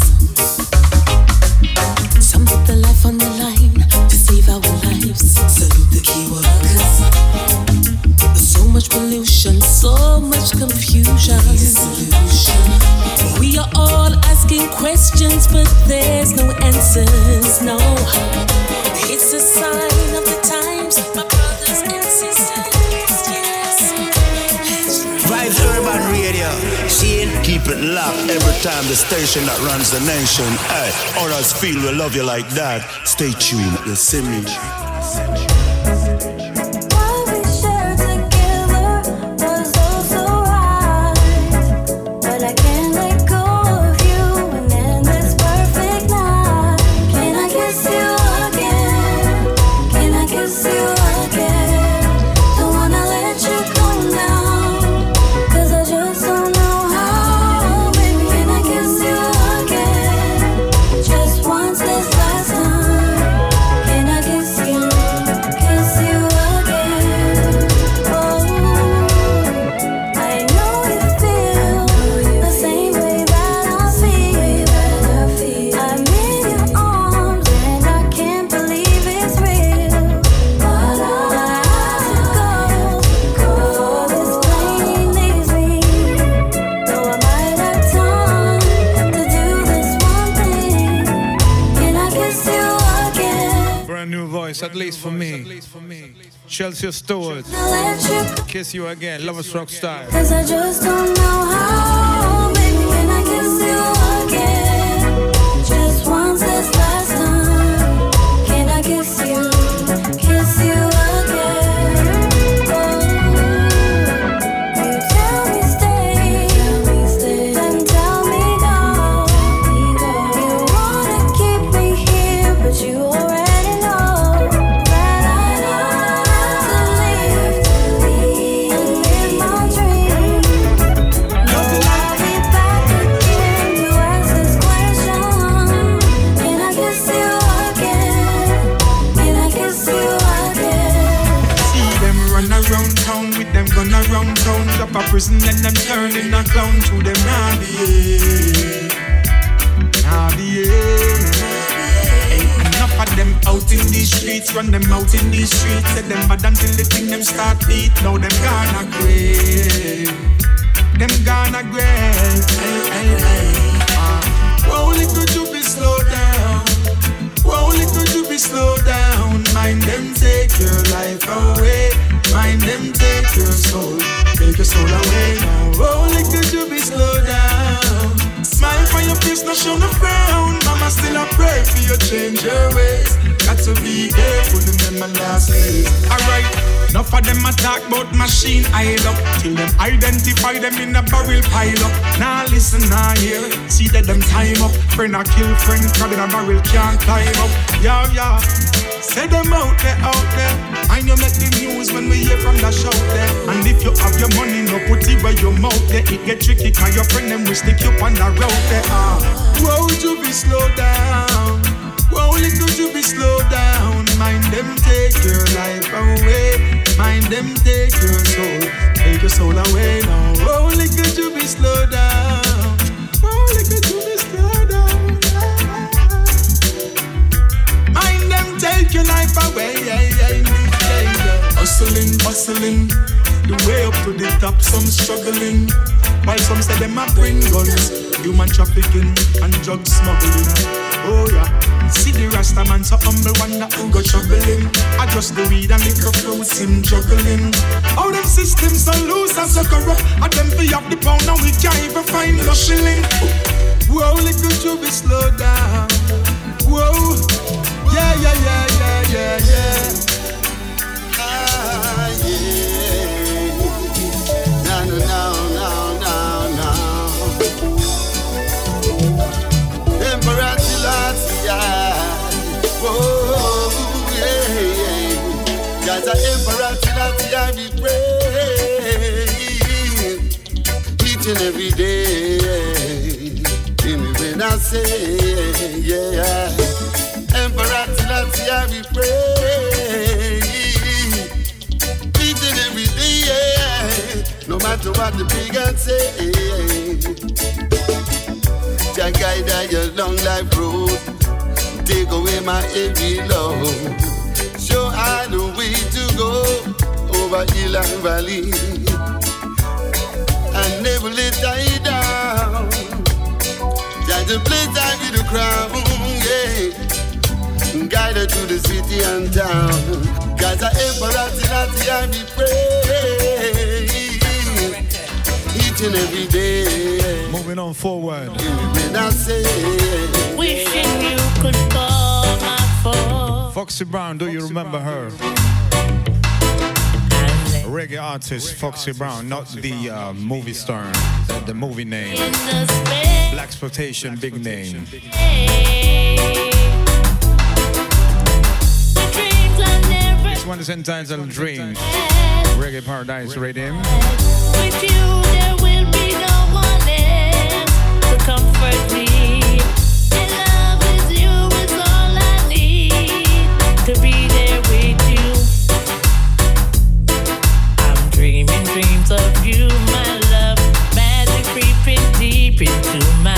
Some put their life on the line to save our lives. Salute the key workers. So much pollution, so much confusion. We are all asking questions, but there's no answers. No, Locked every time the station that runs the nation. Hey, others feel we love you like that. Stay tuned, you see me. Chelsea Stewart. Let you Kiss you again, Lovers Rock Style. Them out in these streets. Set them bad until the thing them start beat. Now them gonna grave. Them gonna grave. Hey, hey, hey. Rolling could you be slow down? Rolling could you be slow down? Mind them take your life away. Mind them take your soul. Take your soul away now. Rolling could you be slow down? Smile for your face, no show no frown. Mama still a pray for you change your ways. To be careful my last days. Alright, enough of them a talk about machine idle up till them identify them in a barrel pile up. Now listen, now hear, see that them time up. Friend a kill friend, crab in a barrel can't climb up. Yeah, yeah. Say them out there, out there. I know make the news when we hear from the shout there. And if you have your money, no put it where your mouth there. It get tricky, cause your friend them will stick you on the road there. Ah, whoa, would you be slow down? Whoa, could you be slow down? Mind them take your life away. Mind them take your soul. Take your soul away now. Whoa, could you be slow down? Whoa, could you be slow down? Mind them take your life away. Hustling, hustling, the way up to the top, some struggling. While some say them a bring guns, human trafficking and drug smuggling. Oh yeah, see the Rasta man so humble, wonder who go troubling. I just the weed and liquor fruits him juggling. All them systems so loose and so corrupt, and them fi up the pound and we can't even find no shilling. Whoa, little be slow down. Whoa, yeah, yeah, yeah, yeah, yeah, yeah. Ah, yeah. Every day. Hear me when I say, yeah. Emperor Selassie, I be praying each and every day, yeah. No matter what the big say. Jah guide I your long life road. Take away my heavy load. Show I the way to go over hill and valley. And never let die down. Jah the place I be the crown, yeah. Guide her to the city and town. God's a emperor till I be praying each and every day. Moving on forward. When I say, Wishing you could call my phone. Foxy Brown, do you remember her? Reggae artist Foxy Brown, not the uh, movie star, the, the movie name. Blaxploitation, big name. This one is entitled Dreams. Reggae Paradise Rhythm. With you, there will be no one else to comfort me. And love with you is all I need to be you, my love. Magic creeping deep into my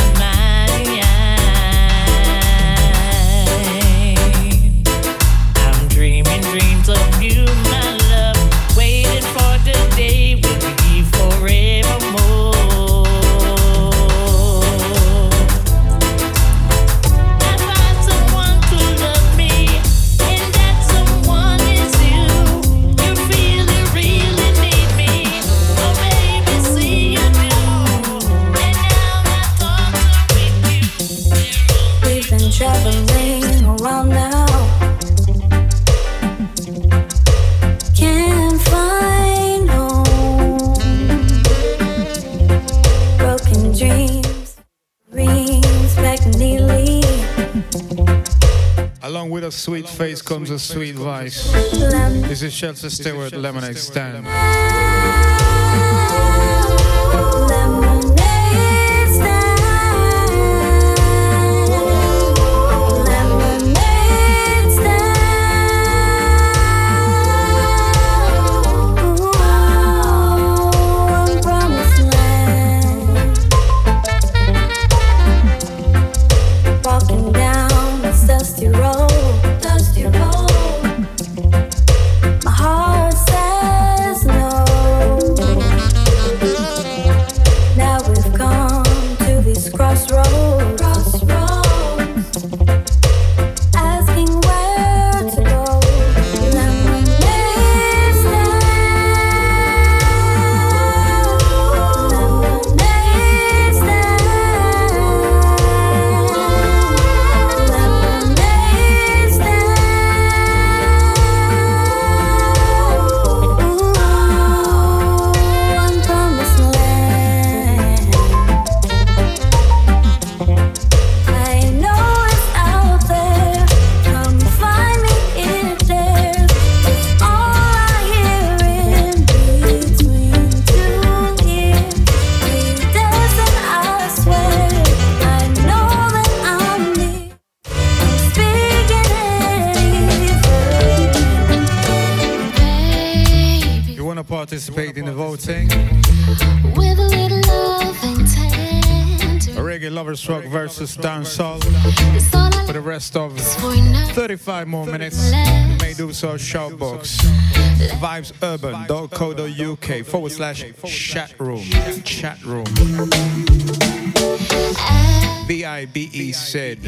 sweet face comes a sweet voice. This is Chelsea Stewart, Lemonade Stand. Dancehall. For the rest of 35 more minutes, you may do so shoutbox. Vibesurban.co.uk forward slash chat room. Chat room. B-I-B-E E said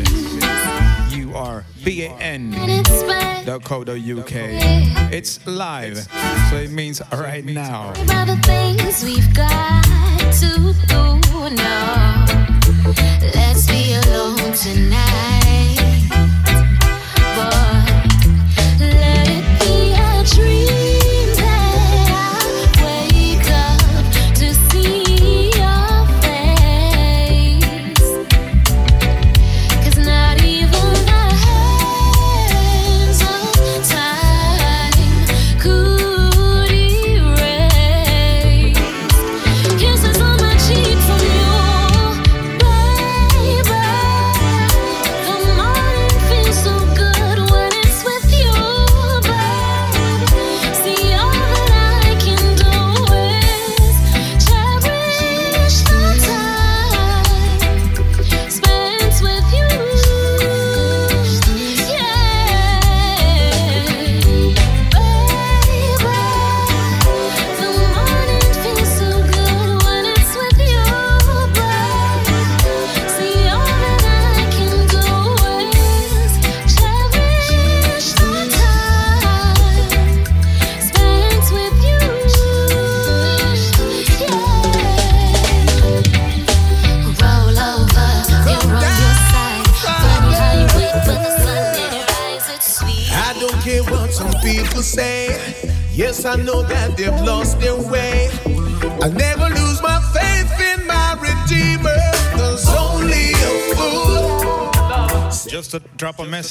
you are B-A-N dot co dot UK. It's live, so it means right now. About the things we've got to do now. Let's be alone tonight.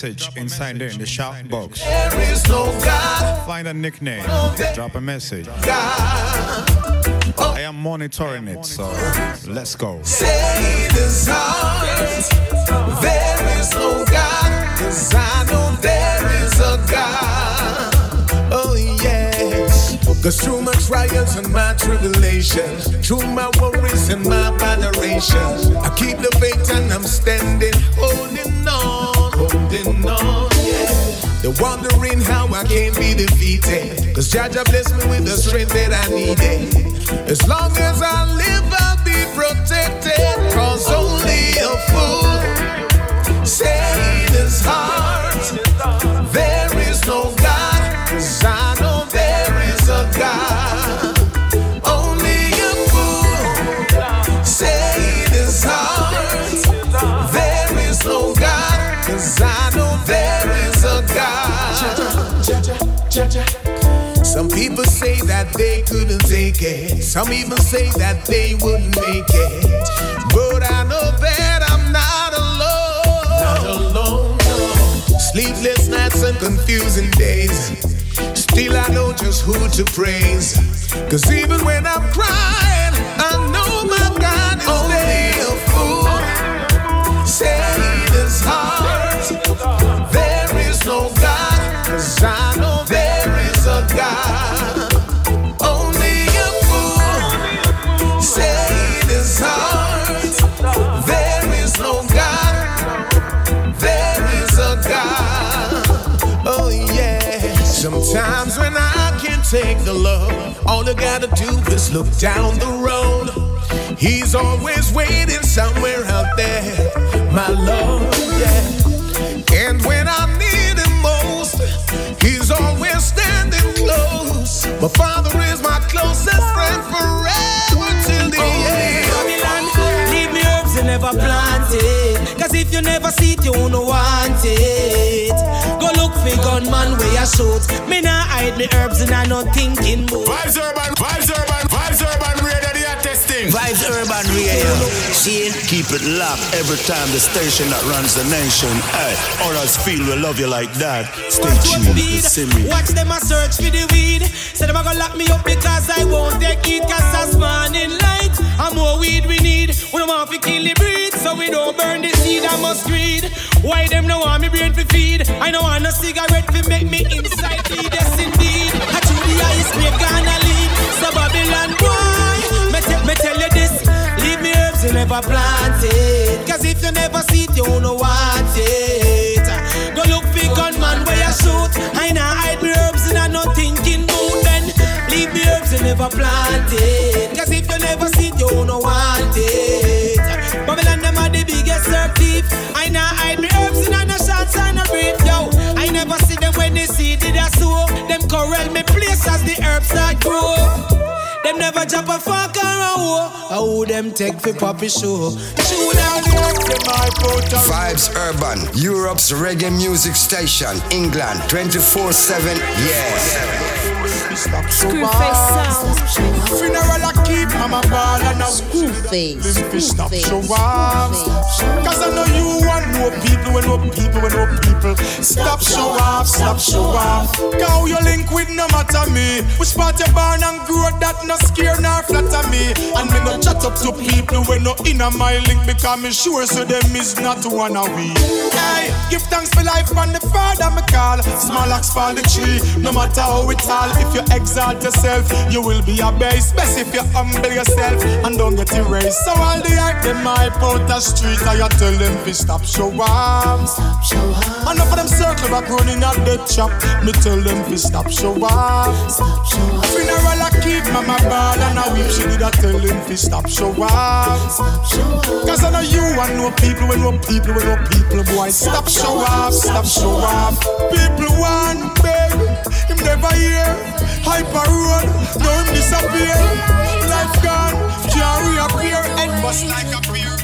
Message inside there in the shout box. There is no God. Find a nickname, drop a message. I am monitoring it, so let's go. Say. There is no God. Cause I know there is a God. Oh, yes. Cause through my trials and my tribulations, through my worries and my adoration, I keep the faith and I'm standing, holding on, on. They're wondering how I can't be defeated. Cause Jaja blessed me with the strength that I needed. As long as I live, I'll be protected. Cause only a fool say this heart. People say that they couldn't take it. Some even say that they wouldn't make it. But I know that I'm not alone. Not alone. no. Sleepless nights and confusing days. Still, I know just who to praise. Cause even when I'm crying, Take the love, all I gotta do is look down the road. He's always waiting somewhere out there, my Lord. Yeah. And when I need him most, he's always standing close. My Father is my closest friend forever till the oh, end. Babylon, leave me herbs and never plant it. Cause if you never see it, you won't want it. Go look for gunman where you shoot. Me nah hide me herbs and I not thinking about. Vibes Urban, Vibes Urban, Vibes Urban Radio, they are testing. Vibes Urban Radio. See, keep it locked every time the station that runs the nation. Hey, others feel we love you like that. Stay tuned, you see me. Watch them a search for the weed. Say them a gonna lock me up because I won't take it. Cause as morning light, and more weed we need. We don't want to kill the breed, so we don't burn the seed. I must read. Why them no want me brain for feed? I no want no cigarette to make me inside bleed. Yes, indeed. I chew the ice cream, gonna leave. So Babylon why? me, te- me tell you this. Leave me herbs you never plant it. Cause if you never see it, you don't want it. Go look for gunman where you shoot. I nah hide me herbs and I no thinking mood. Then leave me herbs you never plant it. Cause if you never see it, you don't want it. Babylon them are the biggest herb thief. See did I sow. Them corral me place as the herbs start grow. Them never drop a fuck or a hoe. How them take for poppy show? Shoot down the herbs, them I put on. Vibes Urban, Europe's reggae music station, England, 24 7. Yeah. Screwface sound. Funeral I keep, mama ball and now Screwface. Fish stop show off. Cause I know you want no people when no people when no people. Stop show off, stop show off. Cow you link with no matter me. Which part you born and grow that no scare nor flatter me. And me no chat up to people when no inner my link because me sure so them is not one of we. Hey, give thanks for life and the father me call. Small axe fall the tree. No matter how it all, if you exalt yourself, you will be a base. Best if you humble yourself and don't get erased. So all the act them my out the street, I tell them to stop show arms. Stop show arms. Enough of them circle back running at the chop. Me tell them to stop show arms. Stop show arms. Funeral I keep mama ball and I weep. She did I tell them to stop show show. Cause I know you and no people when no people when no people boy. Stop show off, stop show off. People want baby, him never hear. Hyper road, no him disappear. Life gone, can't reappear. Head bust like a beer.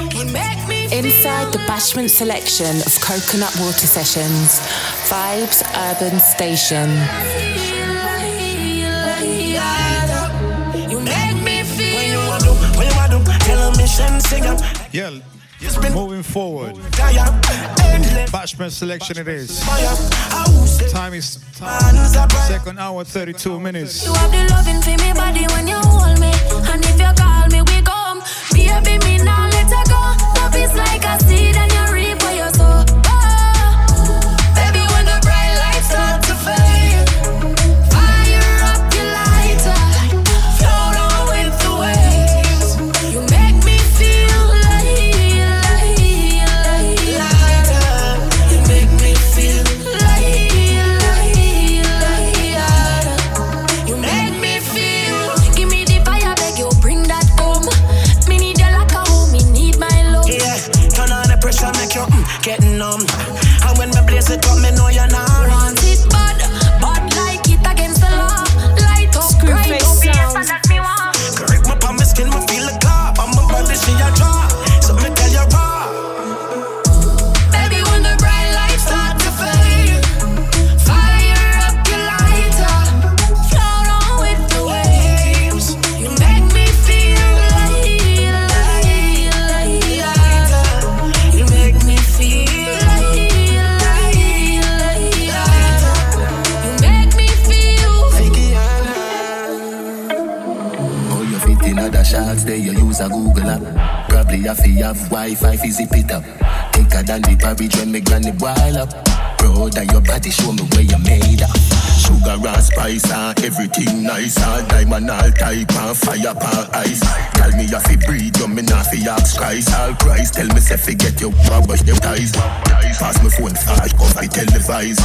Inside the Bashment selection of Coconut Water Sessions, Vibes Urban Station. Yeah. Moving forward. Bashment selection it is. Time is time. Second hour, 32 minutes. You have the loving for me when you hold me. And if you call me, we come. Me now let her go. Love is like a seed other shots, there you use a Google app. Probably have to have Wi-Fi fi zip it up. Thicker than the porridge when me granny boil up. Proud of your body, show me where you made up. Sugar and spice and everything nice. All diamond, all type and fire pan ice. Tell me if you breathe, you me not fi ask Christ. All Christ, tell me say forget your power, your ties. Pass me phone flash, cover televise.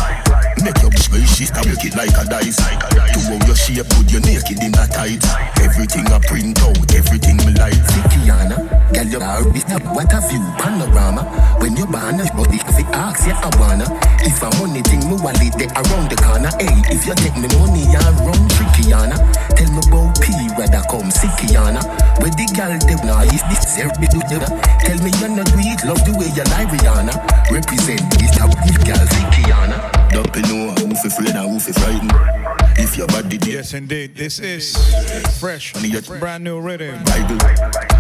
Make your bitch she stop it like a dice. To how your shape, put you naked in a tight. Everything I print out, everything me like. Kiana, girl you are with what a view panorama. When you born, your body fi ask you I wanna. If a money thing, me wallet they around the corner. Hey, if you take me money, I run Kiana. Tell me about P, rather come see Kiana. Where the girl they now is this service do the Tell me you not do it, love the way you like Rihanna. Represent this this girl see Kiana. Don't be know who fi afraid and who fi frightened. If your body dead. Yes, indeed. This is fresh, brand new rhythm. Bible.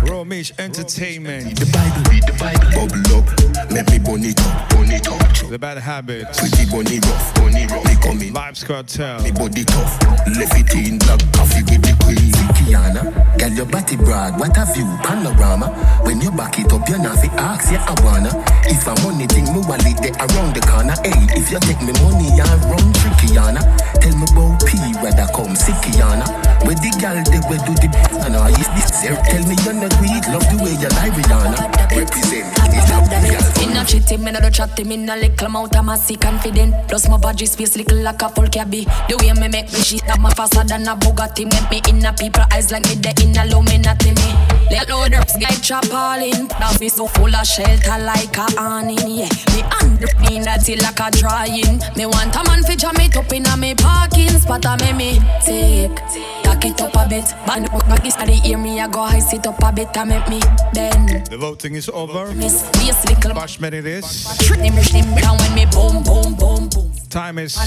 Romeich Entertainment. The Bible, read the Bible. Bubble up, let me burn it up, burn it up. The Bad Habits. Pretty bunny rough, bunny rough. Me coming. Vibes Cartel. Me body tough. Left it in black coffee with the queen. Kiana, girl your body broad, what a view, panorama. When you back it up, you're not fi ask, yeah I wanna. If a money thing, me wallet they around the corner. Hey, if you take me money, I run tricky, Kiana. Tell me about P, brother come Sikiana. Where the gal they where do the best, and I is this there tell me you're not weak, love the way you lie Rihanna. Represent it's not the gal. Me no cheating, me no do chatting, me no little amount of massy confident. Plus my body space little like a full cabby. The way me make me shit up my faster than a Bugatti. Make me in a people eyes like me the in a Illuminati me. Let loaders get chop all in. Now me so full of shelter like a awning. Yeah, me under me natty like a drying. Me want a man fi jam it up in a me parking spot. A me me take, tack it up a bit. Band up back this the ear me I go high sit up a bit. A make me bend. The voting is over. Miss, little Bashment it is. Trick me, me down when me boom, boom, boom, boom. Time is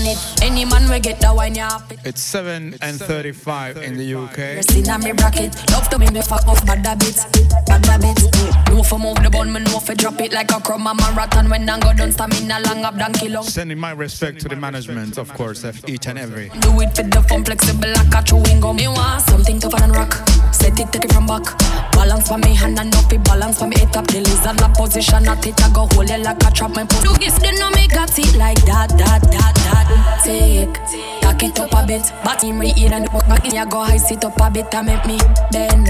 any man we get the wine, yeah. it's 7 and 35 in the UK. Rest in a me bracket. Love to me, me fuck off bad habits, bad habits. No for move the bun, me no for drop it like a crumb a marathon. When I go down, stamina long up long. Sending my respect to the management, of course, of each and every. Do it for the fun, flexible like a chewing gum. Me want something tougher than rock. Set it, take it from back. Balance for me hand and up it, balance for me head up. The lizard la position, at it, I go hold it like a trap. My put. You they know me got it like that, that, that, that. Take, tack it up a bit. Bat him in and the back in, I go high, sit up a bit and make me bend.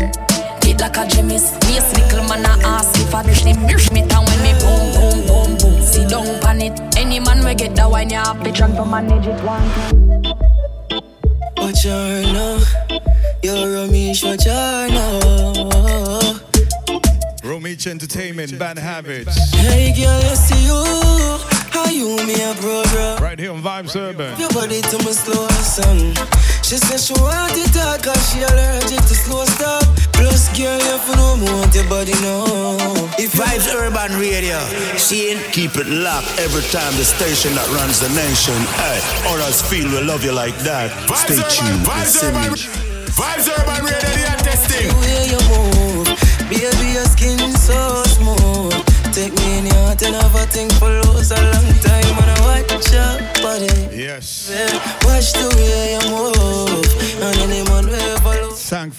It like a Jimmy's. Me a little man a ask if I bitch me, mirch me down when me boom, boom, boom, boom. Down pan it. Any man we get the wine, you have to try to manage it one time. Watch her now. You're Ramesh, watch her now. Romeich Entertainment, Bad Habits. Hey girl, I see you. How you me a brother? Right here on Vibes Urban. Your body to my slow song. She said she want it hard cause she allergic to slow stop. Plus, girl, you for no more want your body now. If Vibes Urban Radio, seeing keep it locked every time the station that runs the nation. Hey, others feel we love you like that. Stay tuned. Vibes Listen. Urban, Vibes Urban Radio, they are testing. The way you move, baby, your skin so smooth. Take me in your heart and have a thing for lose a long time. And I watch your body. Yes. Yeah, watch the way you move. And any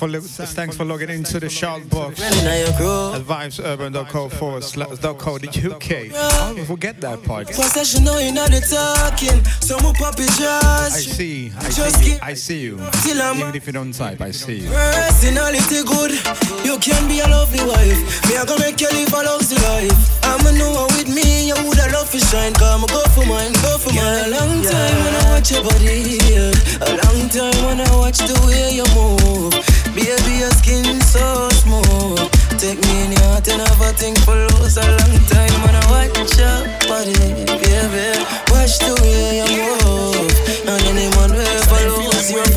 for, li- thanks for logging into the shout box Now you grow. at vibesurban.co uh, forward slash dot co the UK. Oh, forget that part. Possession, know you know the talking. So we pop it I see, I see, you, I see you. Even if you don't type, I see you. Personality good, you can be a lovely wife. Me, I gonna make you live a lousy life. I'ma know with me, you woulda love to shine. Come go for mine, go for mine. A long time when I watch your body, yeah. A long time when I watch the way you move. Baby, your skin so smooth. Take me in your heart and have a thing for lose. A long time when I watch your body, baby. Watch the way you move. And any man will ever lose your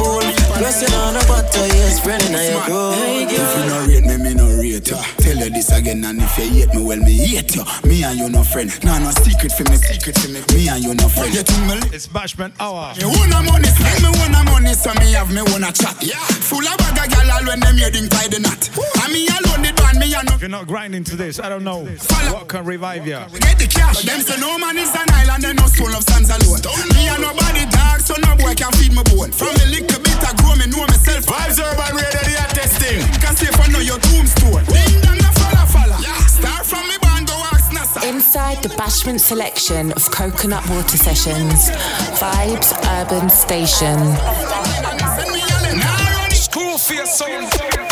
fool. Blessing on a butter, yes, friend, and I grow. Hey, If you no rate me, me no rate ya. Tell you this again, and if you hate me, well, me hate you. Me and you no friend. Nah, no secret for me, secret for me. Me and you no friend. You think me It's Bashment Hour. me wanna money, spend me wanna money, so me have me wanna chat. Yeah. Full of bag of gal all when them heading tie the knot. And me alone the band, me and no If you're not grinding to this, I don't know what can revive you. Get the cash. Them say no man is an island, they no soul of sands alone. Me and nobody dog, so no boy can feed my bone. From a little bit I grow, me know myself. Vibes Urban Radio, they are testing. Can say for know your tombstone. Ding dong, no falla falla. Start from me band, go ask NASA. Inside the Bashment selection of Coconut Water Sessions, Vibes Urban Station. Screwface sound. Kick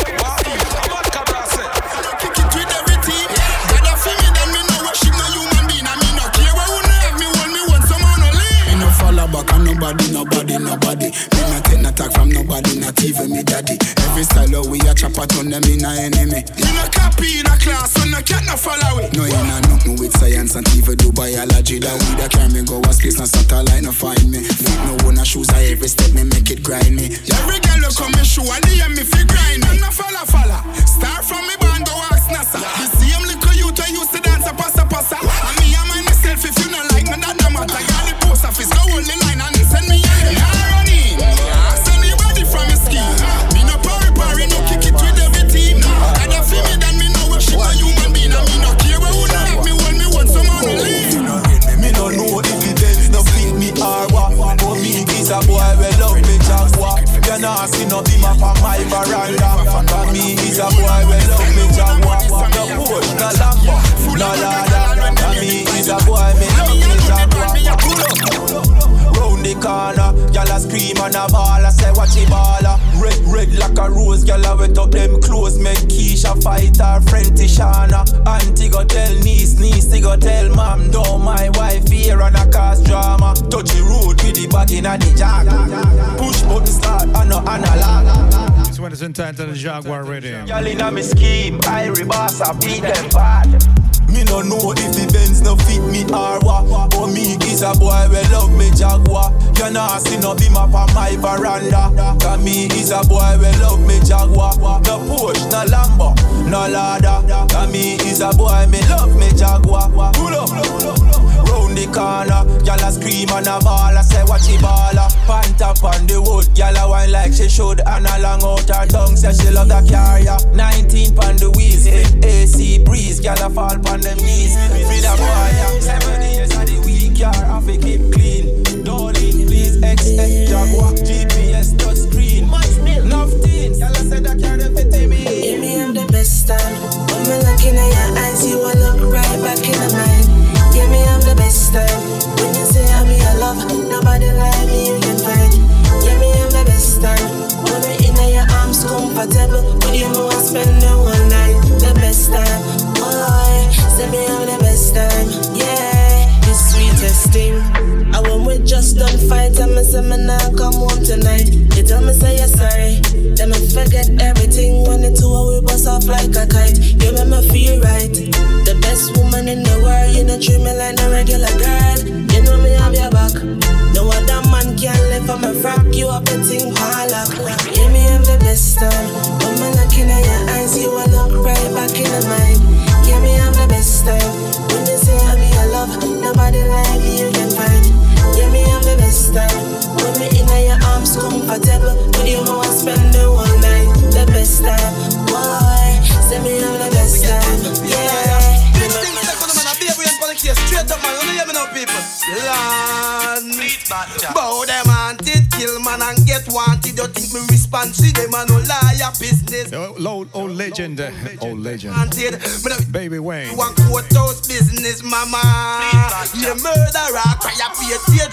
nobody, nobody, nobody. Me no take no talk from nobody, not even me daddy. Every style of we a chop a turn them in a enemy. Me no copy in a class, so no cat no follow it. No, you know nothing with science and even do biology. That we that carry me go a space and satellite no find me. Feet no one a shoes, I every step me make it grind me. Every girl look come me show and DM me fi grind me. No follow follow. Start from me band go ask NASA. The same little youth I used to a boy we love me jaguar. You nah see no beam up on my veranda. But me is a boy we love me jaguar. No Porsche, no Lambo, no Lada. And me is a boy me the corner, gyal a scream and a ball. I say watch it baller. Red, red like a rose, gyal a wet up them clothes. Make Keisha fight her friend Tishana. Auntie go tell niece, niece go tell mom. Don't my wife here and a cause drama. Touch the road with the bag in a the jag. Push button start and no analog. This one is entitled the Jaguar Rhythm. Gyal inna me scheme, I boss I beat them bad. Me no know if the Benz no fit me or what. But me is a boy we love me Jaguar. You nah see no beam up on my veranda? Cause me is a boy we love me Jaguar. No Porsche, no Lambo, no Lada. Cause me is a boy me love me Jaguar. Pull up, round the corner. Y'all a scream and a ball I say watch it baller. Pant up on the wood Y'all a wine like she should. And a long out her tongue Say she love the carrier. 19 pound the wheels eh, AC breeze. Y'all a fall on them knees. Free the yeah. Seven years of the week Car have to keep clean. Don't lean please XS Jaguar GPS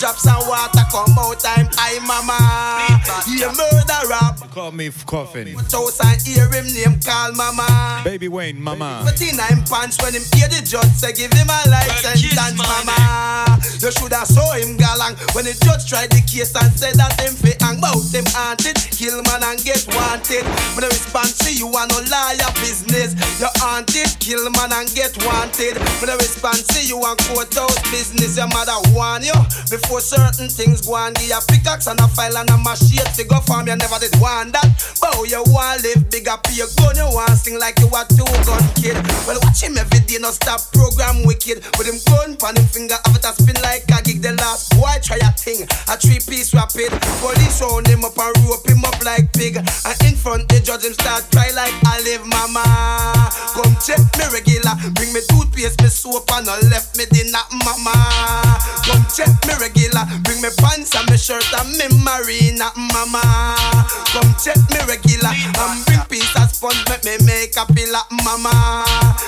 teardrops and water come out time. I, mama. You murderer, Call me Coffin. house and hear him name call mama. Baby Wayne, mama. But pants when him hear the judge say give him a life sentence, mama. You shoulda saw him galang when the judge tried the case and said that him fi hang bout him haunted, kill man and get wanted. When I respond to you and no liar you kill and get wanted. When I respond to you and courthouse business, your mother warn you before certain things go on. Give a pickaxe and a file and a machete to go farm. You never did want that. But you want live bigger, pay your gun. You want sing like you a two gun kid. Well, watch him every day, no stop program wicked. With him gun pan him finger, have it a spin like a gig. The last boy try a thing, a three piece rapid. Police round him up and rope him up like pig. And in front the judge him start cry like olive mama. Come check me regular, bring me toothpaste, me soap and no left me dinner mama. Come check me regular, bring me pants and me shirt and me marina mama. Come check me regular, and bring piece of sponge make me make a pillar mama.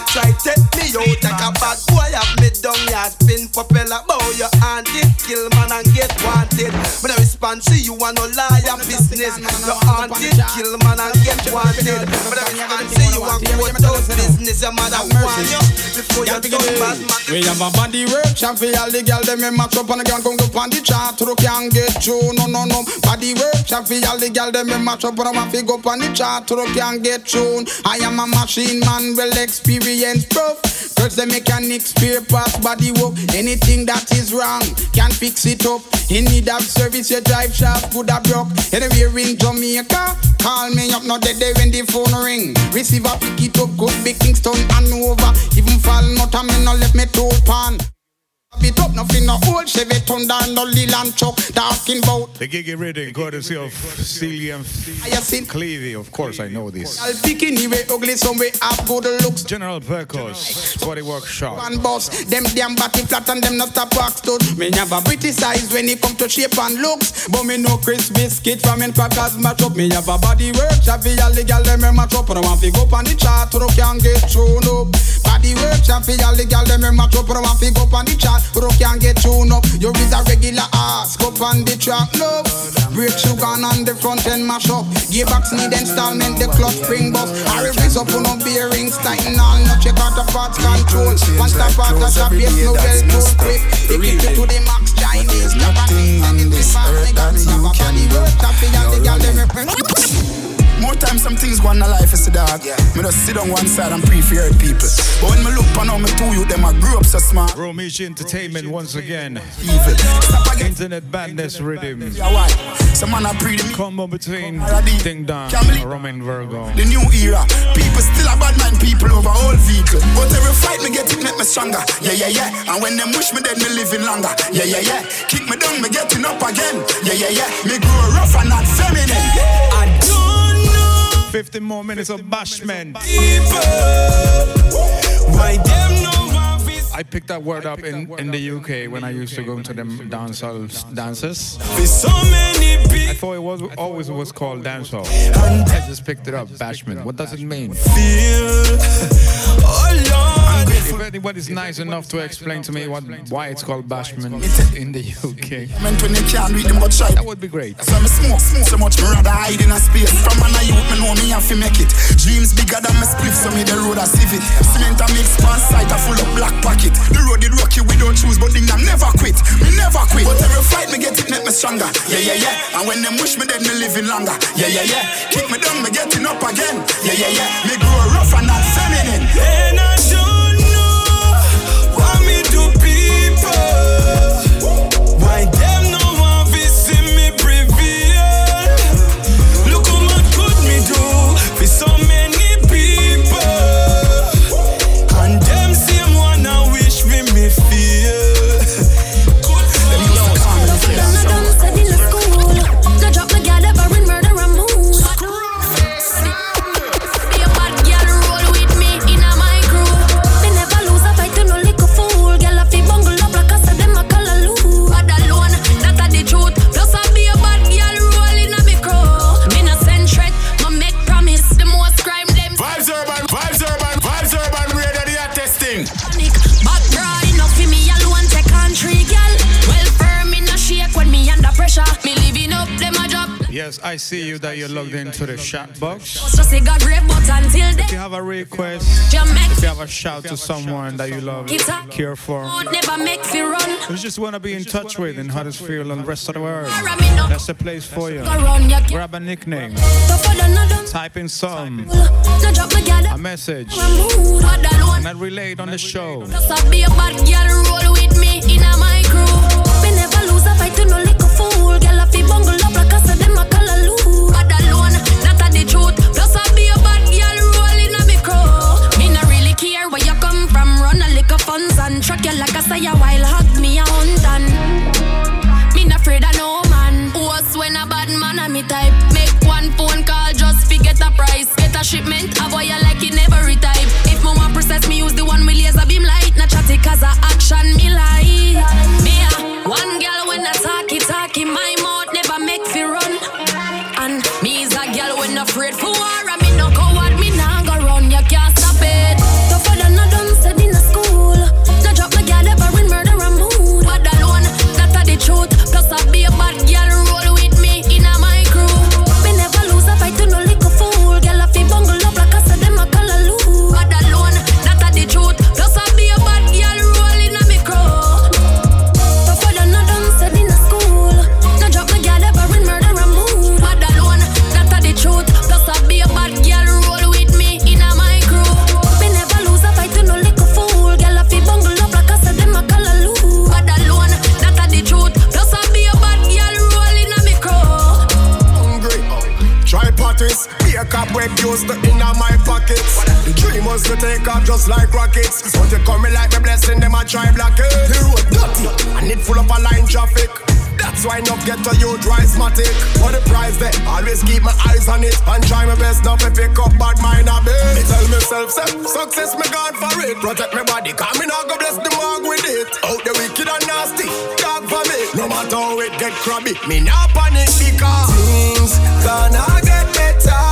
Try take me out like a bad boy I have me down ya spin propeller bow your auntie kill man and get wanted. But I respond to you and no liar business, your auntie kill man and get wanted. But I respond to you and courthouse business, your mother warn you before you turn bad man. We have a body workshop for all the girl them me match up and the girl come up on the chart to can get through. No no no, body workshop for all the girl them me match up and I want to go up on the chart to can get through. I am a machine man, well experienced proof. Girls the mechanics, spare parts, body work. Anything that is wrong can fix it up. In need of service, your drive shaft could have broke. Anywhere in Jamaica, call me up. Not dead day when the phone ring. Receiver pick it up, could be Kingston and over. Even fall not a me no let me toe pan. It up, nothing no old Chevy Thunder, no Leyland truck. Talking about The Gigi Reading, courtesy of Celia Clevey. Of course, I know this. I'll pick anyway, ugly somewhere up good looks. General Perkos, Body Workshop. One boss, them damn body flat and them not stop box stood. Me never criticize when it come to shape and looks. But me no Chris Biscuit from in crackers match up. Me have a body work, shabby all the gal them match up. And I want to go up on the chart, so can get thrown up. Body work, shabby all the gal them match up. And I want to go up on the chart, that rock can get tuned up. You is a regular ass, go on the track, no. Brake shoe gone on the front end mash up. Gearbox need installment, the clutch spring bus. I release up on no bearings, tighten all, no check out the parts control. One stop out the shop, yes, no well too quick. Take it to the max Chinese. Nothing on this earth that you can More time some things go on in life is the dog. Yeah. Me just sit on one side and pray for your people. But when me look on how me two you them I grew up so smart. Romeich Entertainment once again. Evil. Stop again. Internet badness rhythm. Yeah, why? Some man I pre the Combo between Ding Dong, Romain Virgo. The new era. People still a bad mind people over all vehicle. But every fight me get it make me stronger. Yeah, yeah, yeah. And when them wish me dead, me living longer. Yeah, yeah, yeah. Kick me down, me getting up again. Yeah, yeah, yeah. Me grow rough and not feminine. I don't 50 more minutes of bashment. I picked that word up in, in the UK when I used to go to them dancehall dances. I thought it was always was called dancehall. I just picked it up, bashment. What does it mean? If anybody's nice enough to explain to me what why it's called bashment in the UK, that would be great. So me smoke, smoke so much, me rather hide in a space. From man a youth, me know me have to make it. Dreams bigger than my spliff, so me the road a civic. Cement a mix pan site a full of black pocket. The road it rocky, we don't choose, but thing I never quit. Me never quit. But every fight me get it, make me stronger. Yeah, yeah, yeah. And when them wish me dead, me living longer. Yeah, yeah, yeah. Kick me down, me getting up again. Yeah, yeah, yeah. Me grow rough and not feminine. And I don't people. Yes, I see you that you're logged into the chat box. Just say God grave but until If you have a request, if you have a shout to someone that you love, care for, oh, Never make fi run. you just want to be in touch with in Huddersfield and the rest of the world, Alright, me know. that's the place for you. Go run, ya get Grab a nickname, tougher than a done. type in some, No drop my gal. a message, Mood, what that and I relay it on the show. Just be a bad girl roll with me in my crew. Me never lose a fight to no little fool. Girl a fi bungle up like the truth. Plus I be a bad girl roll in a me crew. Me not really care where you come from. Run a lick of funds and track you like I say while. Hug me a hunt and me not afraid of no man. What's when a bad man a me type? Make one phone call just fi get a price. Get a shipment, boy I like it every type. If me want process, me use the one with laser beam light. Not chatty cause a action me like. Me a one afraid for war. Take off just like rockets. But you coming like me blessing, them a try block it. The road dirty, and it full of a line traffic. That's why enough get to you drive matic. For the price there, always keep my eyes on it and try my best not to pick up bad mind a bit. Me tell myself, say, success me God for it. Protect my body, come me now go bless the mark with it. Out the wicked and nasty, God for me. No matter how it get crabby, me not panic because things gonna get better.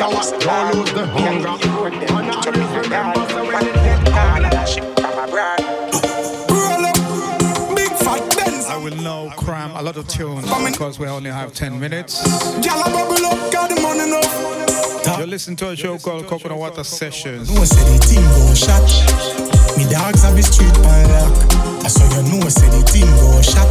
Matter what, don't lose the hunger. And I always remember so when it get Roll up, big fat Benz. I will now cram a lot of tunes because we only have 10 minutes. Gyal a bubble up, got the money enough. You're listening to a show called Coconut Water Sessions. know say the team go shot. Me dogs have the street pan lock. I saw you know say the team go shot.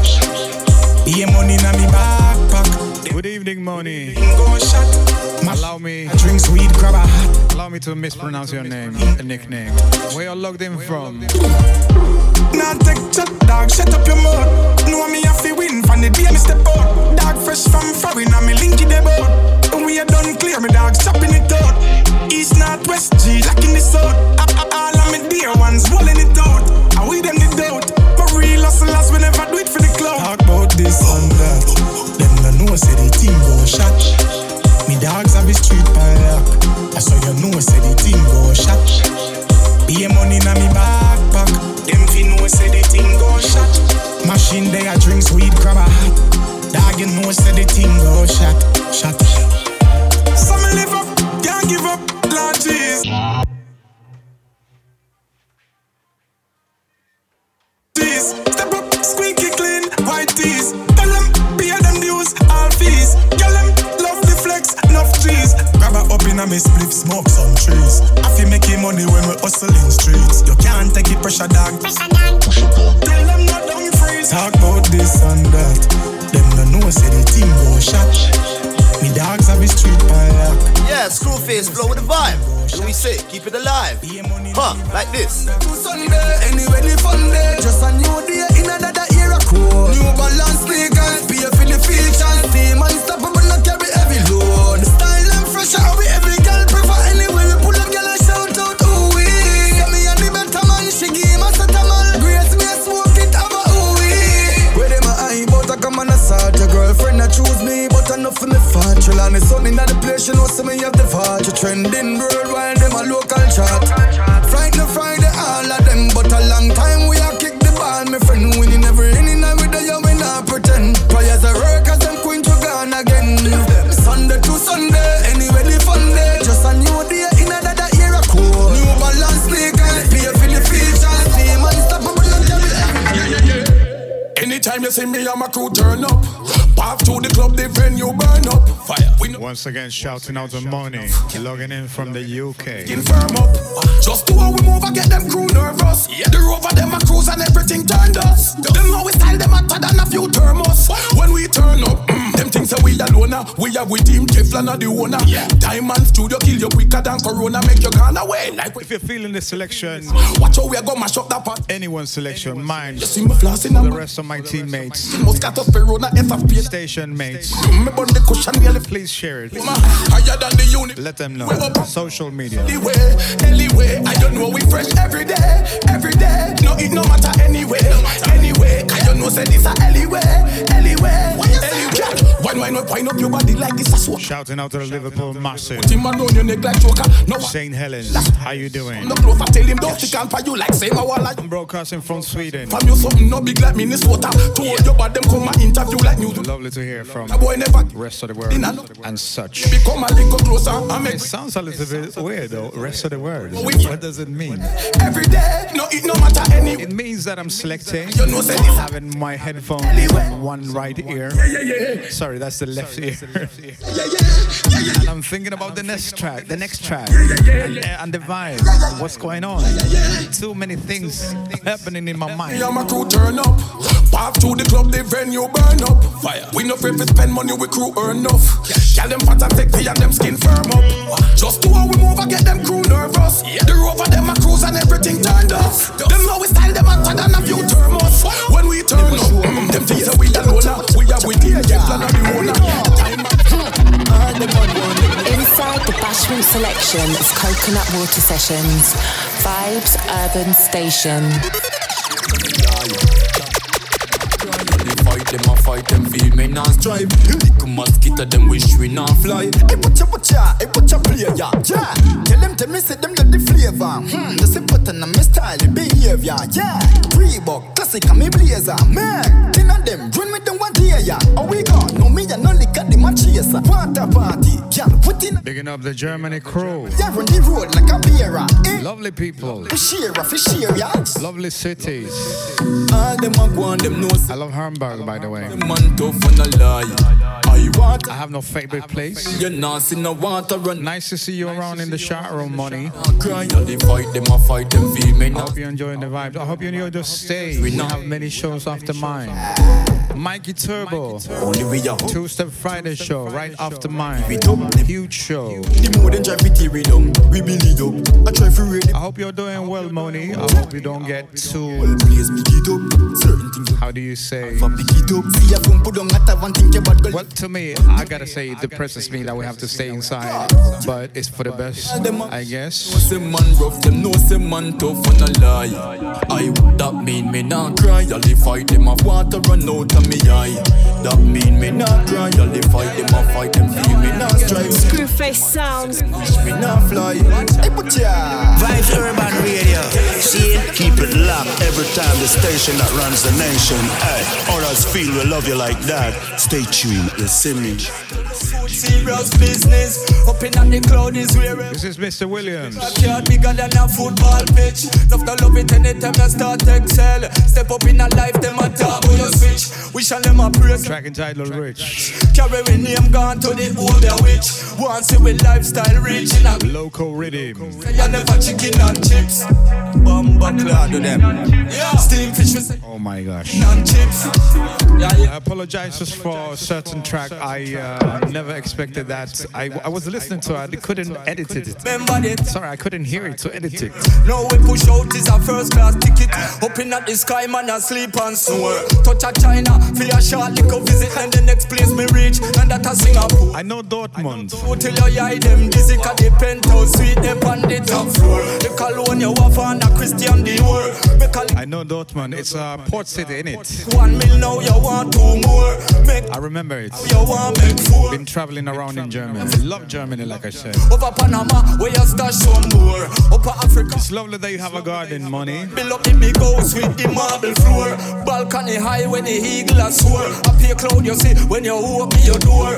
Yeah, money na me backpack. Good evening, Money. Go shot. Allow me. Drinks weed, grab a hat. Allow me to mispronounce your name, a nickname. Where you logged in from? Now take chat, dog, shut up your mouth. Know me have to win from the day me step out. Dog fresh from foreign and me linky the boat. We are done clear, me dog chopping it out. East, north, west, G, locking the south. Ah, a- ah, a- ah, All of me dear ones rolling it out. And we them the doubt. But real hustlers, we never do it for the club. Talk about this and that. Them no know say the team go shot. Me dogs have the street pan. I saw you know say the team go shot. Be a money na me backpack. Them fi know say the thing go shot. Machine they a drink sweet grab a hat. Dog you know say the thing go shot. Shot. Some live up, can't give up. Lord. Jeez. Step up, squeaky clean, white tees. Tell them pay them dues, all fees. Tell them trees. Grab a up in a me spliff, smoke some trees. I feel making money when we hustle in streets. You can't take it pressure dog. Tell them not down freeze. Talk about this and that. Them no know say the team go shot. Me dogs have the street pan lock. Yeah, Screwface, flow with the vibe. What do we say? Keep it alive. Huh, like this. Sunday, anyway Fire. We know Once again, shouting out the money. Logging in from the UK. firm up. Just do how we move, I get them crew nervous. The rover, them a cruise and everything turned us. Them know we style them hotter than a few thermos. When we turn up, mm, them things say we alone. We are with team Teflon are the owner. Diamond Studio kill you quicker than Corona, make you gone away. Like If you're feeling the selection, watch how we are gonna mash up that pot. anyone's selection, mine, You see me flossing the and rest of my teammates, Moscato Perona FFP. station mates, Me burn the cushion please share it. higher than the unit. Let them know. Social media. Anyway, anyway, I don't know we fresh every day, every day. No, it no matter anyway, anyway. I don't know say this a anyway, anyway, anyway. Why why not wind up your body like this a swat? Shouting out to the Liverpool massive. Put him on your neck like choker. No, St. Helens, how you doing? no close. I tell him don't she can't you like same a wall like. I'm broadcasting from Sweden. From you something no big like Minnesota. To hold your body, them come and interview like news. Lovely to hear from boy never rest of the world and such. become a little closer. I make It sounds a little bit weird though. Rest of the world. What does it mean? every day. No, it no matter anyway. It means that I'm selecting, You know say having my headphones on one right ear. yeah, yeah. Sorry, that's the left ear. The Yeah, yeah. And I'm thinking about the next track, the next track, and, and the vibe. What's going on? Too many things happening in my mind. Yeah, my crew turn up. Path to the club, the venue burn up. Fire. We no afraid to spend money, we crew earn enough. Gal them fat and sexy and them skin firm up. Just do how we move, I get them crew nervous. The rover, them a cruise and everything turned us. Them know we style them hotter than a few thermos. When we turn up, mm, them things that we alone. Inside the Bashment selection of Coconut Water Sessions, Vibes Urban Station. The them a fight, them feel me not strive. Little mosquito, them wish we not fly. Hey, watch out, watch out, hey, watch out, play, yeah, yeah. Tell them, tell me, say them love the flavor. Hmm, this is pattern and my style, the behavior, yeah. Reebok, classic, and me blazer, man. Ten of them, run me down one day, yeah. Oh, we gone, and no at the match, yes. Water party, yeah, put in. Bigging up the Germany crew. Yeah, run the road like a bearer. Eh? Lovely people. Fish here, fish. Lovely cities. All them a go on, them know. I love Hamburg, by the way. Man tough and a lie. I have no favorite place. You not see no water run. Nice to see you around in the chat room, money. Cry and they fight them, a fight them, feel me I hope you're enjoying the vibes. I hope you enjoy the stay. We have many shows after mine. Mikey Turbo. Only we are Two Step Friday show right after mine. Huge show. The more than drive it we we build it up. I try to read. I hope you're doing well, Moni. I hope you don't get too. Please pick it up. Certain things How do you say? pick it up. See a phone put on at one think about girl. Well, to me, I gotta say, it depresses me that we have to stay inside. But it's for the best, I guess. No say man rough, them no man tough lie. I that mean me not cry. All the fight them a water run out of me eye. That mean me not cry. All the fight them a fight them feel me not strive. Screwface sounds. Wish me not fly. Hey, but yeah. Vibes Urban Radio. See it? Keep it locked every time the station that runs the nation. Hey, others feel we love you like that. Stay tuned, you see. Serious business. Up in the cloud is where This is Mr. Williams. Backyard bigger than a football pitch. Love to love it anytime you start excel. Step up in a life, them a talk when you switch. Wish and them a praise. Track entitled Rich. Carry we name gone to the old witch. Once you with lifestyle rich in a Local rhythm. Say you never chicken and chips. Bumba cloud to them. Yeah. Steam fish we say Oh my gosh. and chips. Yeah, yeah. I apologize just for a certain track. I uh, never expected that. I, I was listening to it. I couldn't edit it. Sorry, I couldn't hear it to edit it. Now we push out is a first class ticket. Up in at the sky, man, I sleep and snore. Touch a China, feel a short little visit, and the next place me reach, and that a Singapore. I know Dortmund. Till your eye them dizzy, cause the penthouse suite them on the top floor. The cologne you have on a Christian Dior. I know Dortmund. It's a port city, in it. one mil now, you want two more. Make I remember it. you want make four. Been traveling around in Germany. Love Germany, like I said. Over Panama, where you stash some more. Upper Africa. It's lovely that you have a garden, money. The big house with the marble floor. Balcony high when the eagle a soar. Up here cloud you see when you open your door.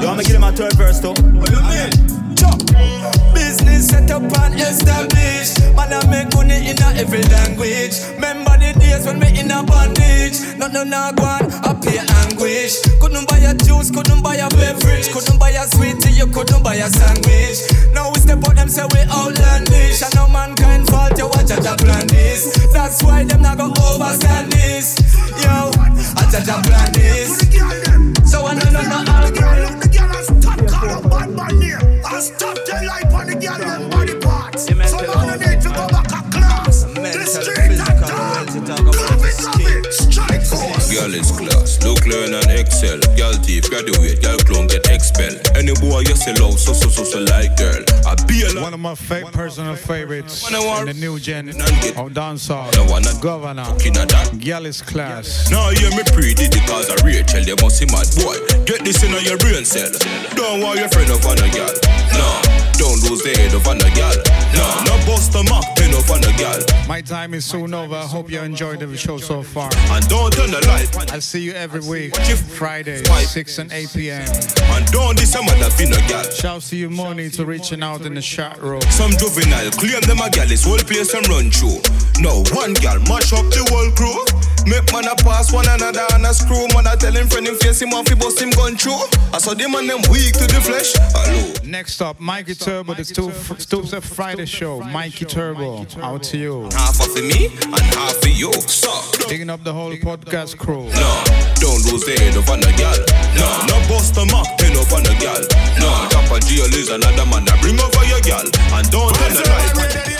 You want me give him a third verse though? What you mean? Chop. Business set up and established. Man, I make money in every language. Remember the days when we in a bondage. Not no no go on, I pay anguish. Couldn't buy a juice, couldn't buy a beverage, couldn't buy a sweetie, you couldn't buy a sandwich. Now we step out them say we outlandish. And no mankind fault, you watch a plan this. That's why them not go overstand this. Yo, I judge a plan this. So I know no no Stop their life on the girl them body parts. So now they need to go back a. The street and. Love it, love it. Strike force. Girl is class, look learn and excel. Girl thief, graduate, girl clone get expelled. Any boy you sell out, so so so so like girl. I be a One of my fa- personal favorites in the new gen of dancehall. Governor. Girl is class. Now hear me pre did it cause I Rachel, they must see mad boy. Get this in on your brain cell. Don't want your friend up on a girl. No, don't lose the head of on a girl. No, no bust a mock pen up on a girl. My time is soon over. I hope you enjoyed the show so far. And don't turn the light. I'll see you every week, Friday, 6 and 8 p.m. And don't this a mother be no girl. Shouts to you, Moni, to reaching out in the chat room. Some juvenile claim them a gal is whole place them run through. No one gal mash up the whole crew. Make man a pass one another and a screw. Man a tell him friend him face him off he bust him gun through. I saw them and them weak to the flesh. Hello. Next up, Mikey Turbo, the Stu- Stoops of Friday show. Mikey Turbo, out to you. Half of me and half for you. So Digging up the whole podcast crew. no, don't lose the head of on a gal. No, no bust a mark, pen up on a gal. No, drop a jail is another man that bring over your gal. And don't tell the lie.